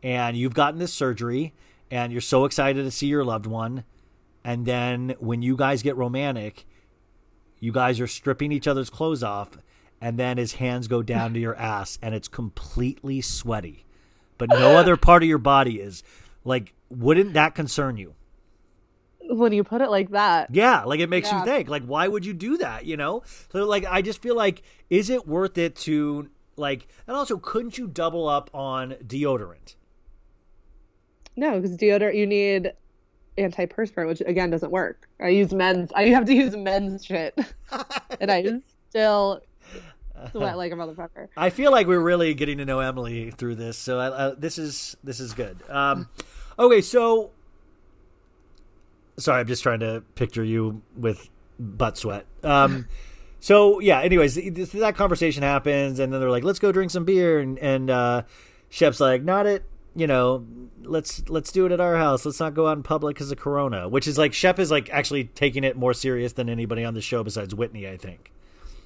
S1: and you've gotten this surgery, and you're so excited to see your loved one, and then when you guys get romantic, you guys are stripping each other's clothes off and then his hands go down to your ass and it's completely sweaty. But no other part of your body is. Like wouldn't that concern you
S2: When you put it like that.
S1: yeah like it makes
S2: Yeah.
S1: you think like why would you do that you know so like i just feel like is it worth it to like and also couldn't you double up on deodorant
S2: No, because deodorant you need antiperspirant, which again doesn't work. I use men's. I have to use men's shit, and I still sweat like a motherfucker.
S1: I feel like we're really getting to know Emily through this, so I, I, this is this is good. Um, okay, so sorry, I'm just trying to picture you with butt sweat. Um, so yeah. Anyways, this, that conversation happens, and then they're like, "Let's go drink some beer," and and uh, Shep's like, "Not it." You know, let's let's do it at our house. Let's not go out in public because of Corona. Which is like Shep is like actually taking it more serious than anybody on the show besides Whitney, I think.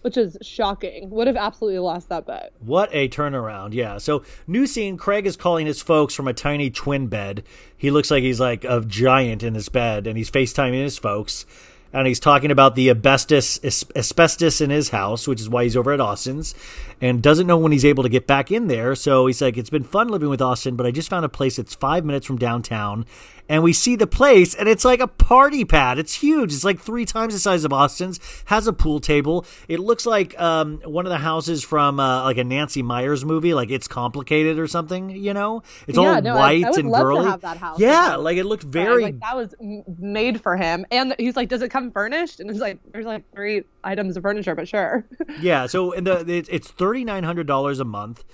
S2: Which is shocking. Would have absolutely lost that bet.
S1: What a turnaround. Yeah. So, new scene Craig is calling his folks from a tiny twin bed. He looks like he's like a giant in this bed and he's FaceTiming his folks. And he's talking about the asbestos asbestos in his house, which is why he's over at Austin's, and doesn't know when he's able to get back in there. So he's like, "It's been fun living with Austin, but I just found a place that's five minutes from downtown, and we see the place and it's like a party pad. It's huge. It's like three times the size of Austin's. Has a pool table. It looks like um, one of the houses from uh, like a Nancy Meyers movie, like It's Complicated or something. You know, it's
S2: Yeah,
S1: all
S2: no,
S1: white
S2: I would
S1: and
S2: love to
S1: girly.
S2: have that house.
S1: Yeah, like it looked very.
S2: like that was made for him. And he's like, "Does it come furnished?" And it's like, "There's like three items of furniture, but sure."
S1: yeah so and the it's, it's $3900 a month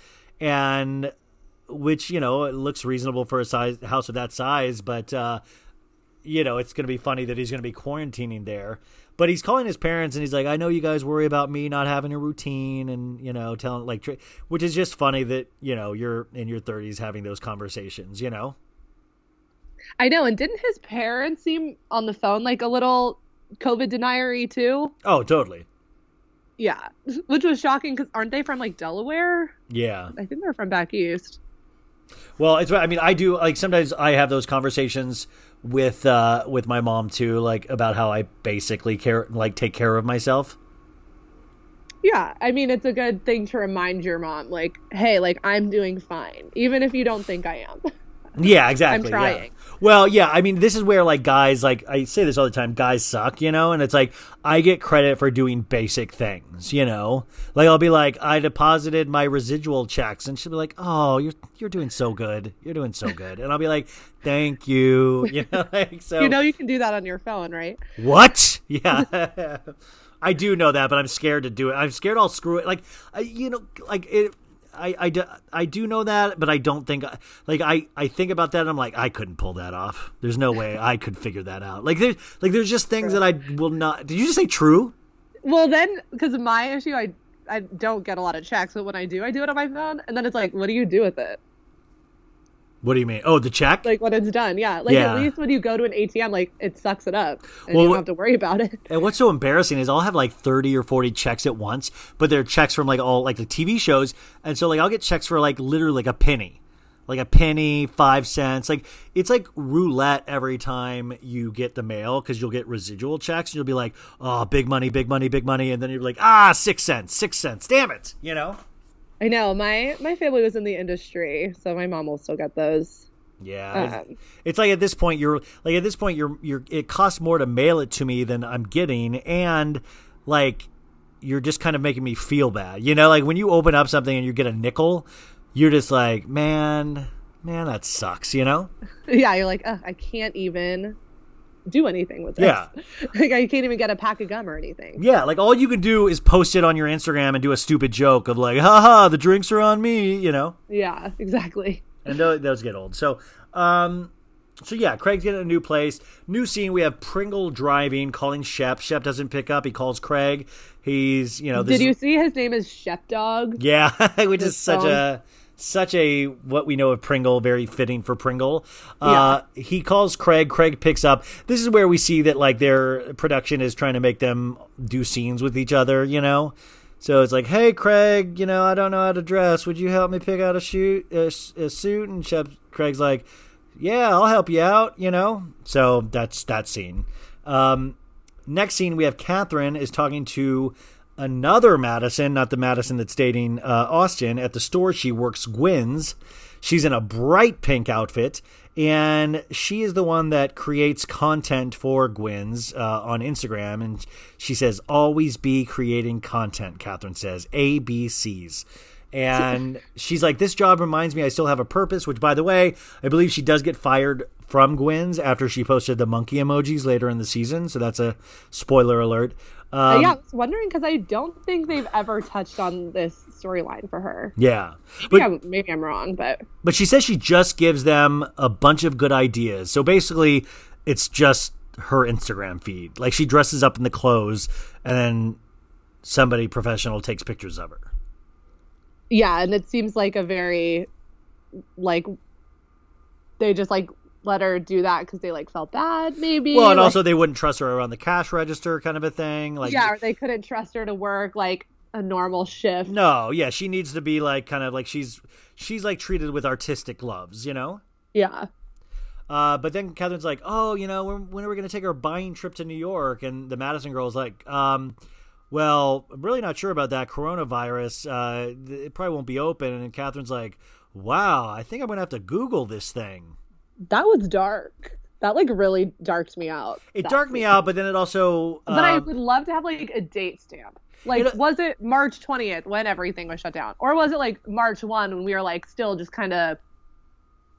S1: and which you know it looks reasonable for a size house of that size but uh you know it's going to be funny that he's going to be quarantining there but he's calling his parents and he's like i know you guys worry about me not having a routine and you know telling like which is just funny that you know you're in your 30s having those conversations you know
S2: I know. And didn't his parents seem on the phone like a little COVID deniery too?
S1: oh totally
S2: Yeah, which was shocking because aren't they from like Delaware?
S1: yeah
S2: I think they're from back east.
S1: Well, it's I mean I do like sometimes I have those conversations with uh with my mom too like about how I basically care like take care of myself.
S2: Yeah, I mean it's a good thing to remind your mom, like, hey, like I'm doing fine, even if you don't think I am.
S1: Yeah, exactly. yeah.
S2: trying.
S1: Well, yeah, I mean this is where like guys like I say this all the time, guys suck, you know, and it's like I get credit for doing basic things, you know. Like I'll be like I deposited my residual checks and she'll be like, "Oh, you're you're doing so good. You're doing so good." And I'll be like, "Thank you." You know, like so
S2: you know you can do that on your phone, right?
S1: What? Yeah. I do know that, but I'm scared to do it. I'm scared I'll screw it. Like, I, you know, like it. I, I, do, I do know that, but I don't think like I, I think about that and I'm like I couldn't pull that off. There's no way I could figure that out. Like there's like there's just things that I will not. Did you just say true?
S2: Well, then, because of my issue, I I don't get a lot of checks, but when I do, I do it on my phone, and then it's like, what do you do with it?
S1: What do you mean? Oh, the check?
S2: Like when it's done, yeah. Like
S1: Yeah.
S2: at least when you go to an ATM, like it sucks it up, and
S1: Well,
S2: you don't have to worry about it.
S1: And what's so embarrassing is I'll have like 30 or 40 checks at once, but they're checks from like all like the TV shows. And so like I'll get checks for like literally like a penny. Like a penny, five cents. Like it's like roulette every time you get the mail because you'll get residual checks and you'll be like, oh, big money, big money, big money. And then you're like, ah, six cents, six cents. Damn it. You know?
S2: I know my my family was in the industry, so my mom will still get those.
S1: Yeah. it's-
S2: Um,
S1: it's like at this point you're like at this point you're you're it costs more to mail it to me than I'm getting and like you're just kind of making me feel bad. You know, like when you open up something and you get a nickel, you're just like, "Man, man, that sucks," you know?
S2: Yeah, you're like, I can't even do anything with this.
S1: Yeah.
S2: like I can't even get a pack of gum or anything.
S1: Yeah, like all you can do is post it on your Instagram and do a stupid joke of like, "Haha, the drinks are on me," you know?
S2: Yeah, exactly.
S1: and those, those get old. So, um, so yeah, Craig's getting a new place, new scene. We have Pringle driving, calling Shep. Shep doesn't pick up. He calls Craig. He's you know this
S2: Did you see his name is Shep Dog?
S1: yeah, which is such
S2: song.
S1: a such a what we know of Pringle, very fitting for Pringle. Uh, he calls Craig. Craig picks up. This is where we see that like their production is trying to make them do scenes with each other. You know. So it's like, hey, Craig, you know, I don't know how to dress. Would you help me pick out a shoot, a suit? And Shep, Craig's like, yeah, I'll help you out, you know? So that's that scene. Um, next scene, we have Catherine is talking to another Madison, not the Madison that's dating uh, Austin, at the store she works, Gwynn's. She's in a bright pink outfit, and she is the one that creates content for Gwynn's uh, on Instagram. And she says, always be creating content, Kathryn says. ABCs. And she's like, This job reminds me I still have a purpose, which, by the way, I believe she does get fired from Gwynn's after she posted the monkey emojis later in the season. So that's a spoiler alert. Um,
S2: yeah, I was wondering because I don't think they've ever touched on this storyline for her.
S1: yeah. But,
S2: I'm, maybe I'm wrong, but
S1: but she says she just gives them a bunch of good ideas. So basically, it's just her Instagram feed. Like she dresses up in the clothes and then somebody professional takes pictures of her.
S2: yeah, and it seems like a very like they just like let her do that because they like felt bad, maybe.
S1: Well, and
S2: Like,
S1: also they wouldn't trust her around the cash register, kind of a thing. Like,
S2: yeah, or they couldn't trust her to work like a normal shift.
S1: no, yeah, she needs to be like kind of like she's she's like treated with artistic gloves, you know.
S2: Yeah.
S1: Uh, but then Kathryn's like, "Oh, you know, when, when are we going to take our buying trip to New York?" And the Madison girl's like, um, "Well, I'm really not sure about that coronavirus. Uh, it probably won't be open." And Kathryn's like, "Wow, I think I'm going to have to Google this thing."
S2: That was dark. That like really darked me out.
S1: It darked me out, but then it also.
S2: But I
S1: um,
S2: would love to have like a date stamp. Like,
S1: You know-
S2: was it March 20th when everything was shut down? Or was it like March 1 when we were like still just kind of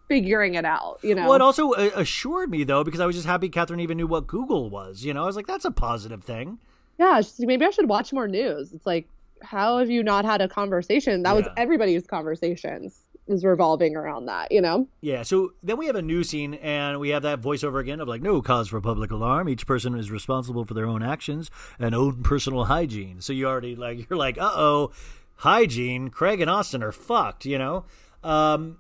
S2: figuring it out, you know?
S1: Well, it also uh, assured me though, because I was just happy Kathryn even knew what Google was. You know, I was like, "That's a positive thing."
S2: yeah, maybe I should watch more news. It's like, how have you not had a conversation? That was everybody's conversations is revolving around that, you know?
S1: Yeah, so then we have a new scene, and we have that voiceover again of like, no cause for public alarm. Each person is responsible for their own actions and own personal hygiene. So you already like, you're like, uh oh, hygiene. Craig and Austin are fucked, you know? Um,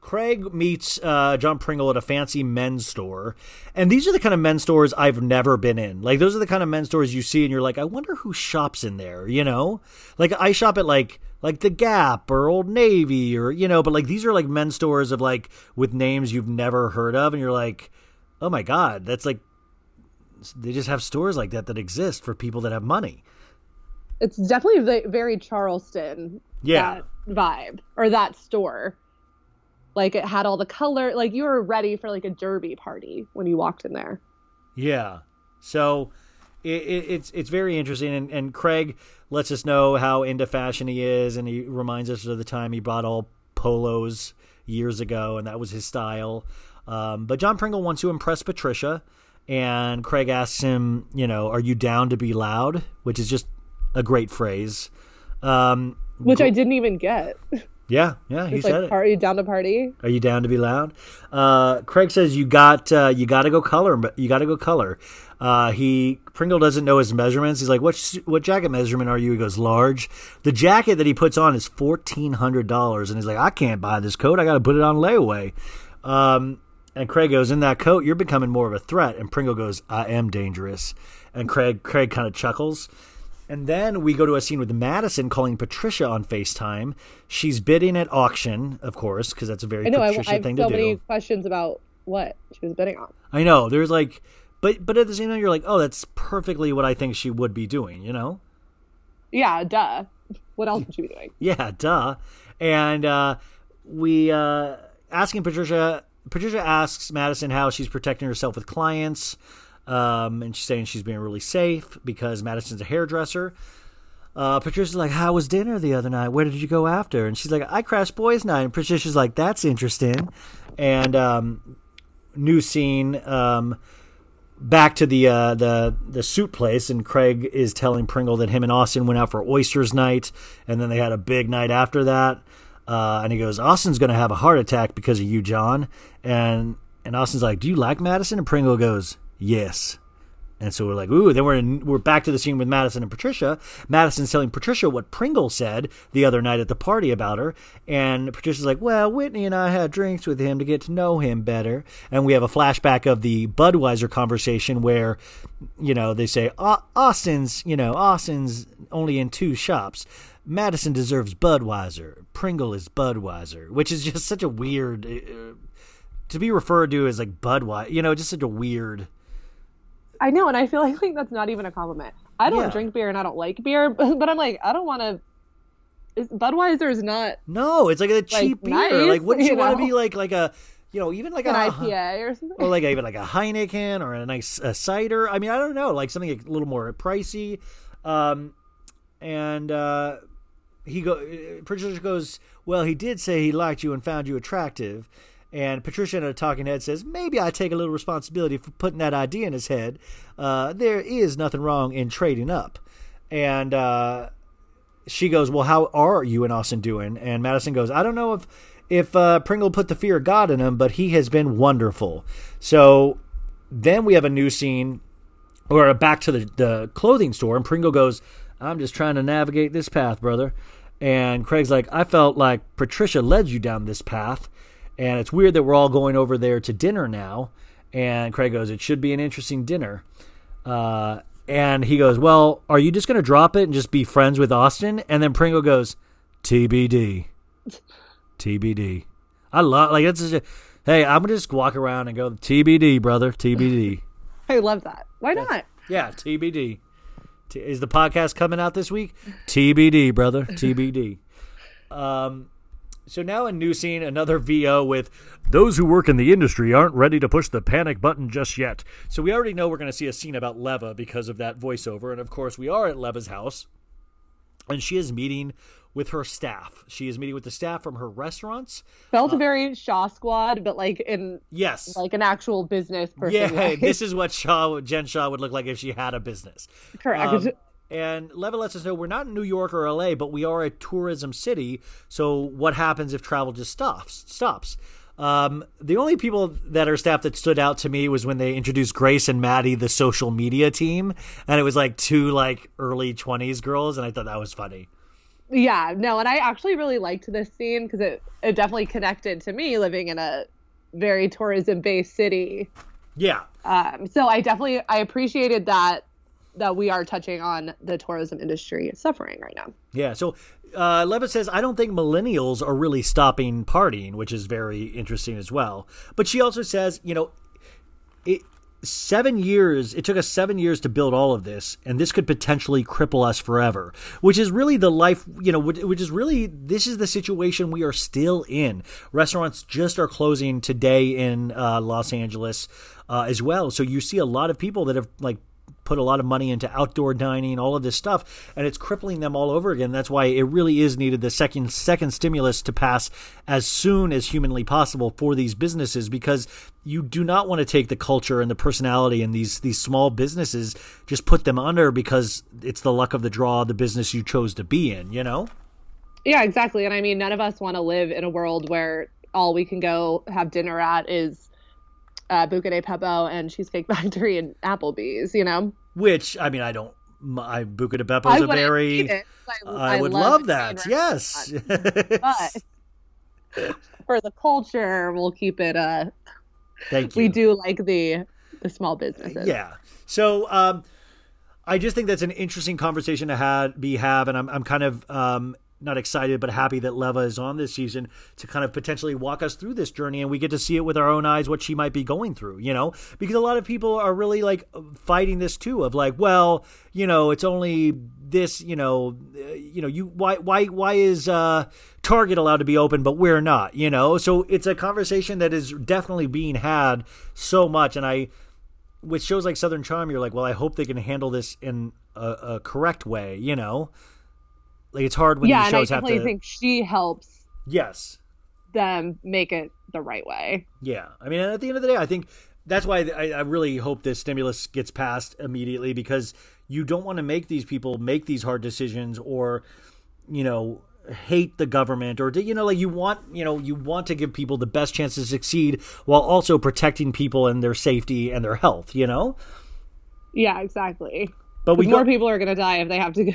S1: Craig meets uh, John Pringle at a fancy men's store. And these are the kind of men's stores I've never been in. Like, those are the kind of men's stores you see and you're like, I wonder who shops in there, you know? Like, I shop at like, like the Gap or Old Navy or, you know, but like these are like men's stores of like with names you've never heard of. And you're like, oh my God, that's like, they just have stores like that that exist for people that have money.
S2: It's definitely ve- very Charleston
S1: Yeah.
S2: that vibe or that store. Like it had all the color, like you were ready for like a derby party when you walked in there.
S1: Yeah. So it, it, it's it's very interesting, and, and Craig lets us know how into fashion he is, and he reminds us of the time he bought all polos years ago, and that was his style. Um, but John Pringle wants to impress Patricia, and Craig asks him, you know, are you down to be loud? Which is just a great phrase. Um,
S2: Which I didn't even get.
S1: yeah, yeah, he
S2: It's
S1: said
S2: like,
S1: it.
S2: are you down to party?
S1: Are you down to be loud? Uh, Craig says you got uh, you got to go color. but You got to go color. Uh, he Pringle doesn't know his measurements. He's like, "What what jacket measurement are you?" He goes, "Large." The jacket that he puts on is fourteen hundred dollars, and he's like, "I can't buy this coat. I got to put it on layaway." Um, and Craig goes, "In that coat, you're becoming more of a threat." And Pringle goes, "I am dangerous." And Craig Craig kind of chuckles. And then we go to a scene with Madison calling Patricia on FaceTime. She's bidding at auction, of course, because that's a very
S2: I know. I,
S1: Patricia
S2: I have
S1: thing
S2: so
S1: to
S2: many
S1: do.
S2: questions about what she was bidding on.
S1: I know. There's like, but but at the same time, you're like, oh, that's perfectly what I think she would be doing. You know?
S2: Yeah, duh. What else would she be doing?
S1: Yeah, duh. And uh, we uh, asking Patricia. Patricia asks Madison how she's protecting herself with clients, um, and she's saying she's being really safe because Madison's a hairdresser. Uh, Patricia's like, "How was dinner the other night? Where did you go after?" And she's like, "I crashed boys' night." And Patricia's like, "That's interesting." And um, new scene. Um, back to the uh, the the soup place, and Craig is telling Pringle that him and Austin went out for oysters night, and then they had a big night after that. Uh, and he goes, Austin's going to have a heart attack because of you, John. And and Austin's like, Do you like Madison? And Pringle goes, Yes. And so we're like, ooh. Then we're in, we're back to the scene with Madison and Patricia. Madison's telling Patricia what Pringle said the other night at the party about her, and Patricia's like, well, Whitney and I had drinks with him to get to know him better. And we have a flashback of the Budweiser conversation where, you know, they say Austin's, you know, Austin's only in two shops. Madison deserves Budweiser. Pringle is Budweiser, which is just such a weird. Uh, to be referred to as like Budweiser, you know, just such a weird.
S2: I know, and I feel like, like that's not even a compliment. I don't
S1: Yeah.
S2: drink beer and I don't like beer, but, but I'm like, I don't want to. Budweiser is not
S1: No, it's like a cheap beer.
S2: nice,
S1: like, wouldn't you,
S2: you
S1: want to be like like a, you know, even like
S2: an
S1: a
S2: IPA or something.
S1: or like even like a Heineken or a nice a cider. I mean, I don't know, like something a little more pricey. Um, and uh, he go, Patricia goes, well, he did say he liked you and found you attractive. And Patricia in a talking head says, maybe I take a little responsibility for putting that idea in his head. Uh, there is nothing wrong in trading up. And uh, she goes, "Well, how are you and Austin doing?" And Madison goes, "I don't know if if uh, Pringle put the fear of God in him, but he has been wonderful." So then we have a new scene, or back to the, the clothing store, and Pringle goes, "I'm just trying to navigate this path, brother." And Craig's like, "I felt like Patricia led you down this path." And it's weird that we're all going over there to dinner now. And Craig goes, "It should be an interesting dinner." Uh, and he goes, "Well, are you just going to drop it and just be friends with Austin?" And then Pringle goes, "TBD, TBD." I love like it's. Just, a- hey, I'm gonna just walk around and go, "TBD, brother, TBD."
S2: I love that. Why not?
S1: yeah, TBD. T- is the podcast coming out this week? TBD, brother, TBD. Um, so now a new scene, another VO with those who work in the industry aren't ready to push the panic button just yet. So we already know we're going to see a scene about Leva because of that voiceover, and of course we are at Leva's house, and she is meeting with her staff. She is meeting with the staff from her restaurants.
S2: Felt very Shah Squad, but like in
S1: Yes,
S2: like an actual business person.
S1: yeah, this is what Shah Jen Shah would look like if she had a business.
S2: correct.
S1: Um, and Leva lets us know we're not in New York or LA, but we are a tourism city. So what happens if travel just stops? Stops. Um, the only people that are staff that stood out to me was when they introduced Grace and Maddie, the social media team, and it was like two like early twenties girls, and I thought that was funny.
S2: yeah, no, and I actually really liked this scene because it it definitely connected to me living in a very tourism based city.
S1: Yeah,
S2: Um, so I definitely I appreciated that that we are touching on the tourism industry suffering right now.
S1: Yeah. So uh, Leva says, I don't think millennials are really stopping partying, which is very interesting as well. But she also says, you know, it, seven years, it took us seven years to build all of this, and this could potentially cripple us forever, which is really the life, you know, which which is really, this is the situation we are still in. Restaurants just are closing today in uh, Los Angeles uh, as well. So you see a lot of people that have, like, put a lot of money into outdoor dining, all of this stuff, and it's crippling them all over again. That's why it really is needed the second second stimulus to pass as soon as humanly possible for these businesses because you do not want to take the culture and the personality and these these small businesses just put them under because it's the luck of the draw the business you chose to be in, you know?
S2: Yeah, exactly. And I mean, none of us want to live in a world where all we can go have dinner at is uh, Pepo and Cheesecake Factory and Applebee's. You know,
S1: Which I mean, I don't I Buca de is a very
S2: it.
S1: I, would
S2: love
S1: love that. Yes.
S2: but for the culture, we'll keep it. Uh,
S1: Thank you.
S2: we do like the the small businesses.
S1: Yeah. So um, I just think that's an interesting conversation to have, be have, and I'm I'm kind of um, not excited but happy that Leva is on this season to kind of potentially walk us through this journey, and we get to see it with our own eyes what she might be going through. You know, because a lot of people are really like fighting this too of like, well, you know, it's only this, you know, uh, you know, you why why why is uh, Target allowed to be open but we're not? You know, so it's a conversation that is definitely being had so much, and I with shows like Southern Charm, you're like, well, I hope they can handle this in a, a correct way. You know, like it's hard when
S2: yeah,
S1: these
S2: and I
S1: shows have
S2: definitely
S1: to.
S2: think she helps
S1: yes,
S2: them make it the right way.
S1: yeah. I mean, at the end of the day, I think that's why I, I really hope this stimulus gets passed immediately because you don't want to make these people make these hard decisions or, you know, hate the government or do you know like you want you know you want to give people the best chance to succeed while also protecting people and their safety and their health you know
S2: Yeah, exactly.
S1: but we
S2: more
S1: go-
S2: people are gonna die if they have to,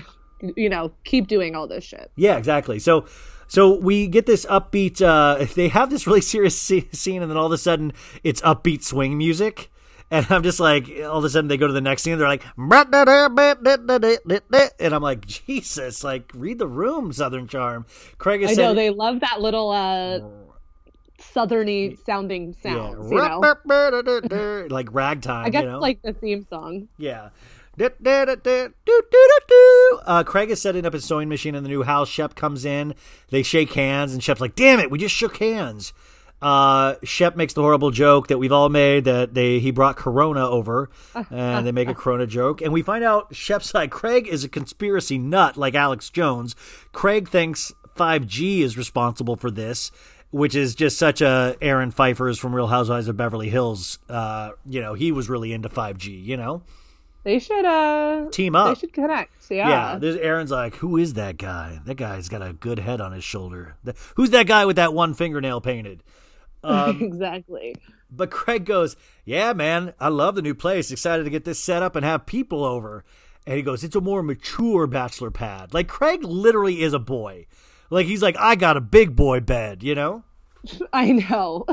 S2: you know, keep doing all this shit.
S1: Yeah, exactly. So so we get this upbeat uh they have this really serious scene and then all of a sudden it's upbeat swing music. And I'm just like, all of a sudden they go to the next scene. They're like, and I'm like, Jesus, like read the room, Southern Charm. Craig is.
S2: I know they love that little uh southerny sounding sounds. You know,
S1: like ragtime.
S2: I guess
S1: you know?
S2: like the theme song.
S1: Yeah. Uh, Craig is setting up his sewing machine in the new house. Shep comes in. They shake hands, and Shep's like, "Damn it, we just shook hands." Uh, Shep makes the horrible joke that we've all made that they he brought Corona over, and they make a Corona joke, and we find out Shep's like Craig is a conspiracy nut like Alex Jones. Craig thinks 5G is responsible for this, which is just such a Aaron Phypers from Real Housewives of Beverly Hills. Uh, you know, he was really into 5G. You know.
S2: They should uh
S1: Team up.
S2: They should connect.
S1: Yeah,
S2: Yeah.
S1: there's Aaron's like, who is that guy? That guy's got a good head on his shoulder. Th- Who's that guy with that one fingernail painted? Um,
S2: exactly.
S1: But Craig goes, yeah, man, I love the new place. Excited to get this set up and have people over. And he goes, it's a more mature bachelor pad. Like Craig literally is a boy. Like he's like, I got a big boy bed, you know?
S2: I know.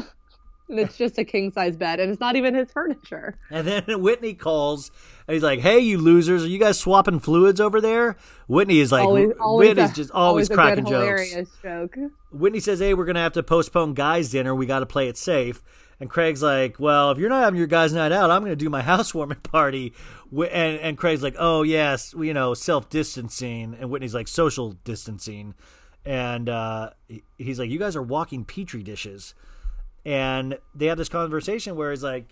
S2: And it's just a king size bed, and it's not even his furniture.
S1: And then Whitney calls and he's like, "Hey, you losers, are you guys swapping fluids over there?" Whitney is like,
S2: always, always
S1: Whitney's
S2: a,
S1: just always,
S2: a
S1: cracking jokes.
S2: joke.
S1: Whitney says, "Hey, we're gonna have to postpone guys' dinner. We got to play it safe." And Craig's like, "Well, if you're not having your guys' night out, I'm gonna do my housewarming party." And and Craig's like, "Oh yes, you know, self distancing." And Whitney's like, "Social distancing." And uh, he's like, "You guys are walking petri dishes." And they have this conversation where it's like,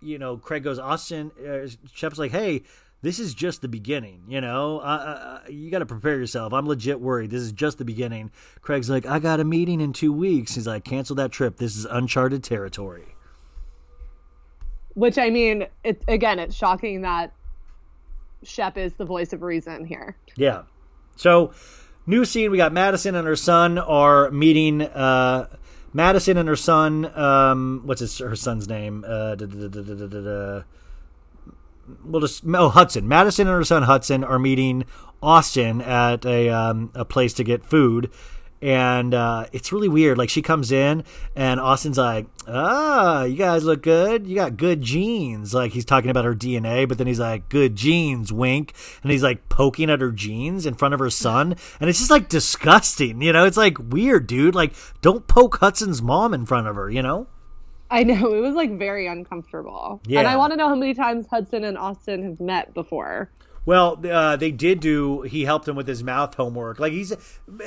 S1: you know, Craig goes, Austin, uh, Shep's like, hey, this is just the beginning, you know, uh, uh, you got to prepare yourself. I'm legit worried. This is just the beginning. Craig's like, I got a meeting in two weeks. He's like, cancel that trip. This is uncharted territory.
S2: Which I mean, it's again, it's shocking that Shep is the voice of reason here.
S1: Yeah. So, new scene. We got Madison and her son are meeting. Uh, Madison and her son. Um, what's his her son's name? Uh. We'll just oh Hudson. Madison and her son Hudson are meeting Austin at a um, a place to get food. And uh, it's really weird. Like she comes in, and Austin's like, "Ah, you guys look good. You got good genes." Like he's talking about her DNA, but then he's like, "Good genes," wink, and he's like poking at her jeans in front of her son, and it's just like disgusting. You know, it's like weird, dude. Like, don't poke Hudson's mom in front of her. You know?
S2: I know it was like very uncomfortable.
S1: Yeah.
S2: And I want to know how many times Hudson and Austin have met before.
S1: Well, uh, they did do. He helped him with his math homework. Like he's,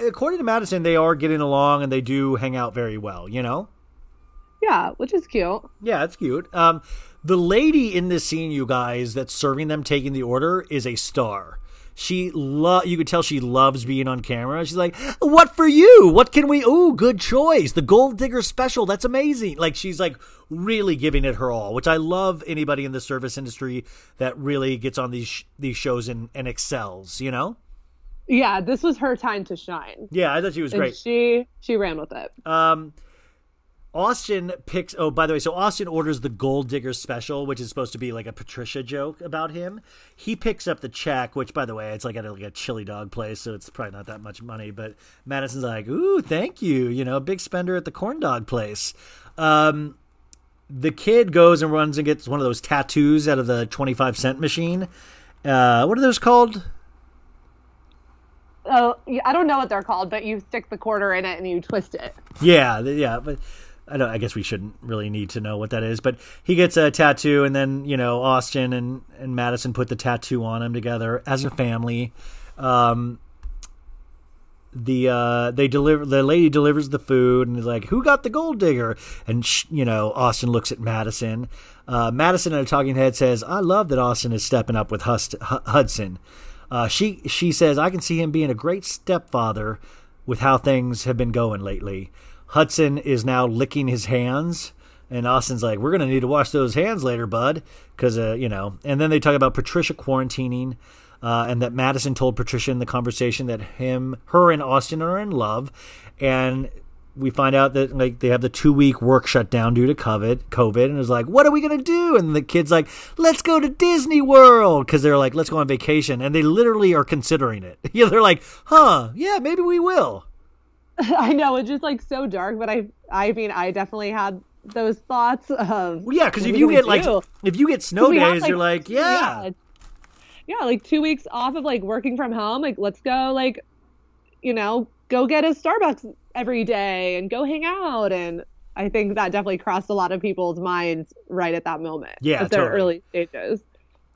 S1: according to Madison, they are getting along and they do hang out very well. You know?
S2: Yeah, which is cute.
S1: Yeah, it's cute. Um, the lady in this scene, you guys, that's serving them, taking the order, is a star. She love you could tell she loves being on camera. She's like, "What for you? What can we? Ooh, good choice. The Gold Digger special. That's amazing." Like she's like really giving it her all, which I love. Anybody in the service industry that really gets on these sh- these shows and, and excels, you know?
S2: Yeah, this was her time to shine.
S1: Yeah, I thought she was
S2: And
S1: great.
S2: she she ran with it.
S1: Um, Austin picks. Oh, by the way, so Austin orders the Gold Digger special, which is supposed to be like a Patricia joke about him. He picks up the check, which, by the way, it's like at a, like a chili dog place, so it's probably not that much money. But Madison's like, "Ooh, thank you," you know, big spender at the corn dog place. Um, the kid goes and runs and gets one of those tattoos out of the twenty-five cent machine. Uh, what are those called?
S2: Oh, I don't know what they're called, but you stick the quarter in it and you twist it.
S1: Yeah, yeah, but I. I guess we shouldn't really need to know what that is. But he gets a tattoo, and then you know Austin and and Madison put the tattoo on him together as a family. Um, the uh, they deliver the lady delivers the food and is like, "Who got the gold digger?" And sh- you know Austin looks at Madison. Uh, Madison in a talking head says, "I love that Austin is stepping up with Hust- H- Hudson." Uh, she she says, "I can see him being a great stepfather with how things have been going lately." Hudson is now licking his hands, and Austin's like, "We're gonna need to wash those hands later, bud," because uh, you know. And then they talk about Patricia quarantining, uh, and that Madison told Patricia in the conversation that him, her, and Austin are in love, and we find out that like they have the two week work shutdown due to COVID, COVID, and it's like, what are we gonna do? And the kid's like, let's go to Disney World because they're like, let's go on vacation, and they literally are considering it. yeah, they're like, huh, yeah, maybe we will.
S2: I know it's just like so dark, but I I mean I definitely had those thoughts of
S1: Well, yeah, because if you get
S2: gonna
S1: like if you get snow
S2: We have,
S1: days, you're like, yeah,
S2: yeah, yeah, like two weeks off of like working from home. Like let's go, like you know, go get a Starbucks every day and go hang out. And I think that definitely crossed a lot of people's minds right at that moment.
S1: Yeah,
S2: at their
S1: totally.
S2: early stages.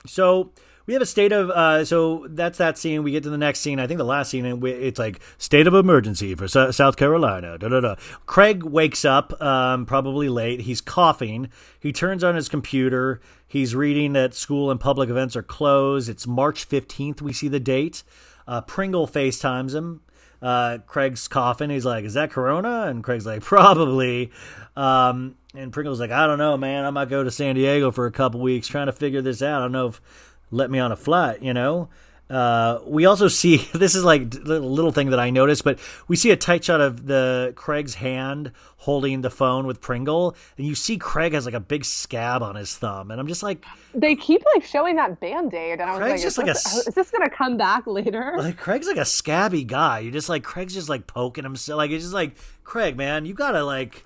S1: So we have a state of uh, so that's that scene. We get to the next scene. I think the last scene, and it's like state of emergency for Sou- South Carolina. Da, da, da. Craig wakes up, um, probably late. He's coughing. He turns on his computer. He's reading that school and public events are closed. It's March fifteenth. We see the date. Uh, Pringle FaceTimes him. Uh, Craig's coughing. He's like, "Is that Corona?" And Craig's like, "Probably." Um, and Pringle's like, "I don't know, man. I might go to San Diego for a couple weeks trying to figure this out. I don't know if let me on a flight, you know." uh, we also see this is like a little thing that I noticed, but we see a tight shot of the Craig's hand holding the phone with Pringle, and you see Craig has like a big scab on his thumb, and I'm just like,
S2: They keep like showing that band aid, and I was
S1: Craig's
S2: like,
S1: just
S2: is,
S1: like
S2: this,
S1: s-
S2: is this gonna come back later?
S1: like Craig's like a scabby guy. You just like Craig's just like poking himself, like it's just like Craig, man, you gotta like,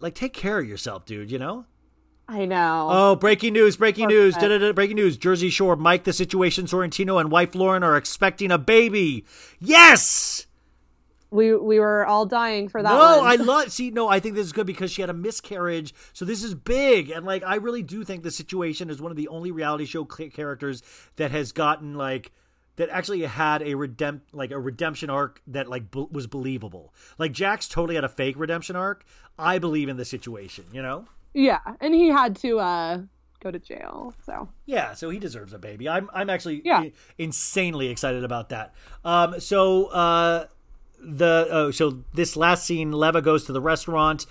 S1: like take care of yourself, dude. You know.
S2: I know.
S1: Oh, breaking news! Breaking news! Breaking news! Jersey Shore, Mike the Situation, Sorrentino, and wife Lauren are expecting a baby. Yes.
S2: we we were all dying for that
S1: no,
S2: one.
S1: I love. See, no, I think this is good because she had a miscarriage, so this is big, and like I really do think the situation is one of the only reality show characters that has gotten like that actually had a redemp like a redemption arc that like b- was believable. Like Jack's totally had a fake redemption arc. I believe in the situation, you know.
S2: Yeah, and he had to uh go to jail. So
S1: Yeah, so he deserves a baby. I'm I'm actually
S2: Yeah.
S1: insanely excited about that. Um, so uh, the oh, so this last scene, Leva goes to the restaurant.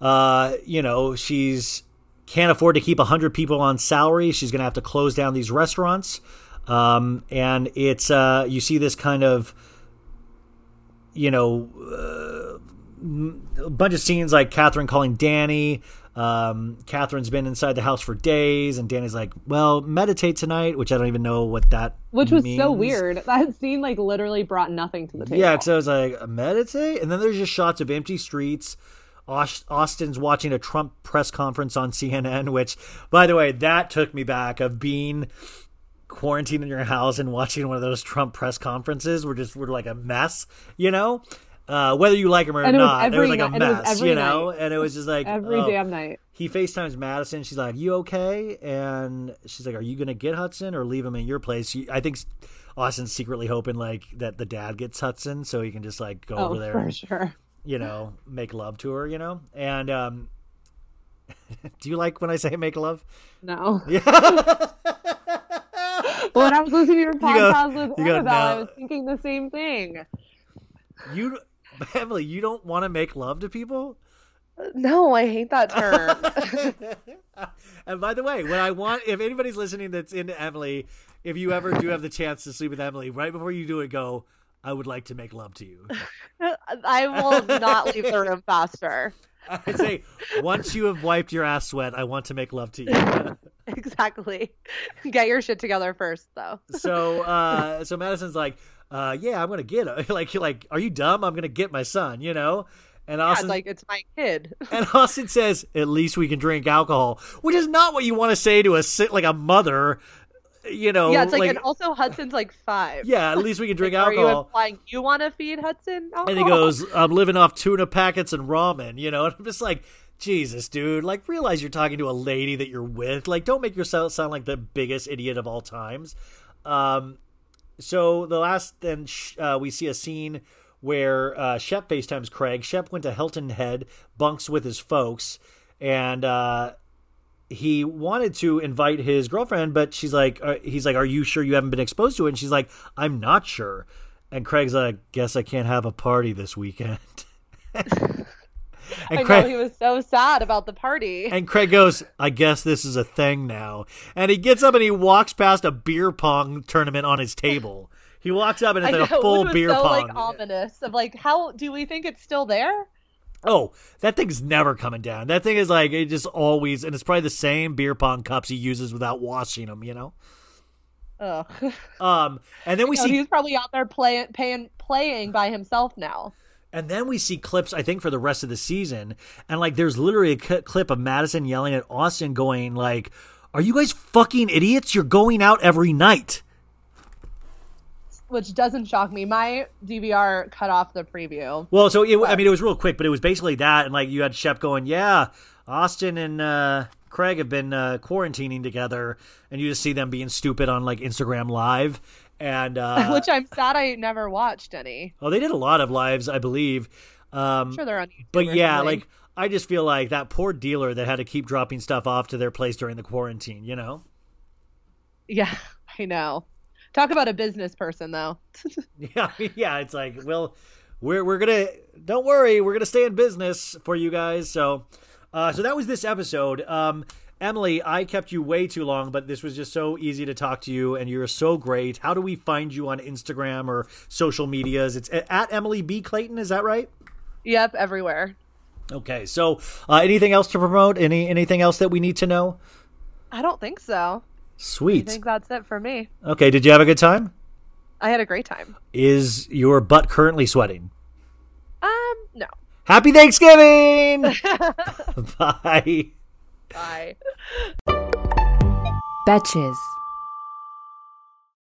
S1: Uh, you know, she's can't afford to keep a hundred people on salary. She's gonna have to close down these restaurants. Um, and it's uh, you see this kind of you know a bunch of scenes like Kathryn calling Danni. Um, Kathryn's been inside the house for days, and Danni's like, "Well, meditate tonight," which I don't even know what that
S2: which was so weird. That scene like literally brought nothing to the table.
S1: Yeah, because I was like, meditate, and then there's just shots of empty streets. Austin's watching a Trump press conference on CNN, which, by the way, that took me back of being quarantined in your house and watching one of those Trump press conferences We're just we're like a mess, you know. Uh, whether you like him or
S2: And it was
S1: not, it was like a
S2: night- and it was
S1: mess, you know.
S2: night.
S1: And it was just like
S2: every
S1: oh.
S2: damn night.
S1: he FaceTimes Madison. She's like, "You okay?" And she's like, "Are you gonna get Hudson or leave him in your place?" I think Austin's secretly hoping like that the dad gets Hudson so he can just like go
S2: Oh,
S1: over there,
S2: for
S1: and,
S2: sure.
S1: you know, make love to her, you know. And um, do you like when I say make love?
S2: No.
S1: Yeah.
S2: when I was listening to your
S1: go-
S2: podcast with
S1: you go,
S2: Annabelle, I was thinking the same thing.
S1: you, Emily, you don't want to make love to people.
S2: No, I hate that term.
S1: and by the way, when I want, if anybody's listening that's into Emily, if you ever do have the chance to sleep with Emily, right before you do it, go. I would like to make love to you.
S2: I will not leave the room faster.
S1: I'd say once you have wiped your ass sweat, I want to make love to you.
S2: Exactly. Get your shit together first, though.
S1: so, uh, so Madison's like, uh, yeah, I'm gonna get him. like, you're like, are you dumb? I'm gonna get my son, you know. And
S2: Yeah,
S1: Austin,
S2: it's like it's my kid.
S1: and Austin says, at least we can drink alcohol, which is not what you want to say to a like a mother, you know.
S2: yeah, it's like, and also Hudson's like five.
S1: yeah, at least we can drink
S2: Like, Are you
S1: alcohol.
S2: implying you want to feed Hudson?
S1: And he goes, I'm living off tuna packets and ramen, you know? And I'm just like, Jesus, dude, like, realize you're talking to a lady that you're with. Like, don't make yourself sound like the biggest idiot of all times. Um, so the last, then uh, we see a scene where uh, Shep FaceTimes Craig. Shep went to Hilton Head, bunks with his folks, and uh, he wanted to invite his girlfriend, but she's like, uh, he's like, "Are you sure you haven't been exposed to it?" And she's like, "I'm not sure." And Craig's like, "Guess I can't have a party this weekend." and
S2: I know
S1: Craig
S2: he was so sad about the party.
S1: and Craig goes, "I guess this is a thing now." And he gets up and he walks past a beer pong tournament on his table. He walks up and
S2: I
S1: it's
S2: know,
S1: like a full beer
S2: so
S1: pong.
S2: like ominous of like how do we think it's still there?
S1: Oh, that thing's never coming down. That thing is like it just always, and it's probably the same beer pong cups he uses without washing them. You know.
S2: Ugh.
S1: Um, and then we see
S2: he's probably out there playing paying playing by himself now.
S1: And then we see clips, I think, for the rest of the season. And like, there's literally a clip of Madison yelling at Austin, going like, "Are you guys fucking idiots? You're going out every night."
S2: Which doesn't shock me. My DVR cut off the preview.
S1: Well, so it, I mean, it was real quick, but it was basically that, and like you had Shep going, "Yeah, Austin and uh, Craig have been uh, quarantining together," and you just see them being stupid on like Instagram Live. And uh,
S2: Which I'm sad I never watched any.
S1: oh, they did a lot of lives, I believe. Um,
S2: I'm sure they're on YouTube.
S1: But yeah,
S2: something.
S1: like I just feel like that poor dealer that had to keep dropping stuff off to their place during the quarantine, you know?
S2: Yeah, I know. Talk about a business person though.
S1: Yeah, yeah, it's like, well, we're we're to don't worry, we're to stay in business for you guys. So uh so that was this episode. Um Emily, I kept you way too long, but this was just so easy to talk to you, and you're so great. How do we find you on Instagram or social medias? It's at Emily B. Clayton, is that right?
S2: Yep, everywhere.
S1: Okay, so uh, anything else to promote? Any anything else that we need to know?
S2: I don't think so.
S1: Sweet.
S2: I think that's it for me.
S1: Okay, did you have a good time?
S2: I had a great time.
S1: Is your butt currently sweating?
S2: Um, no.
S1: Happy Thanksgiving! Bye.
S2: Bye.
S3: Betches.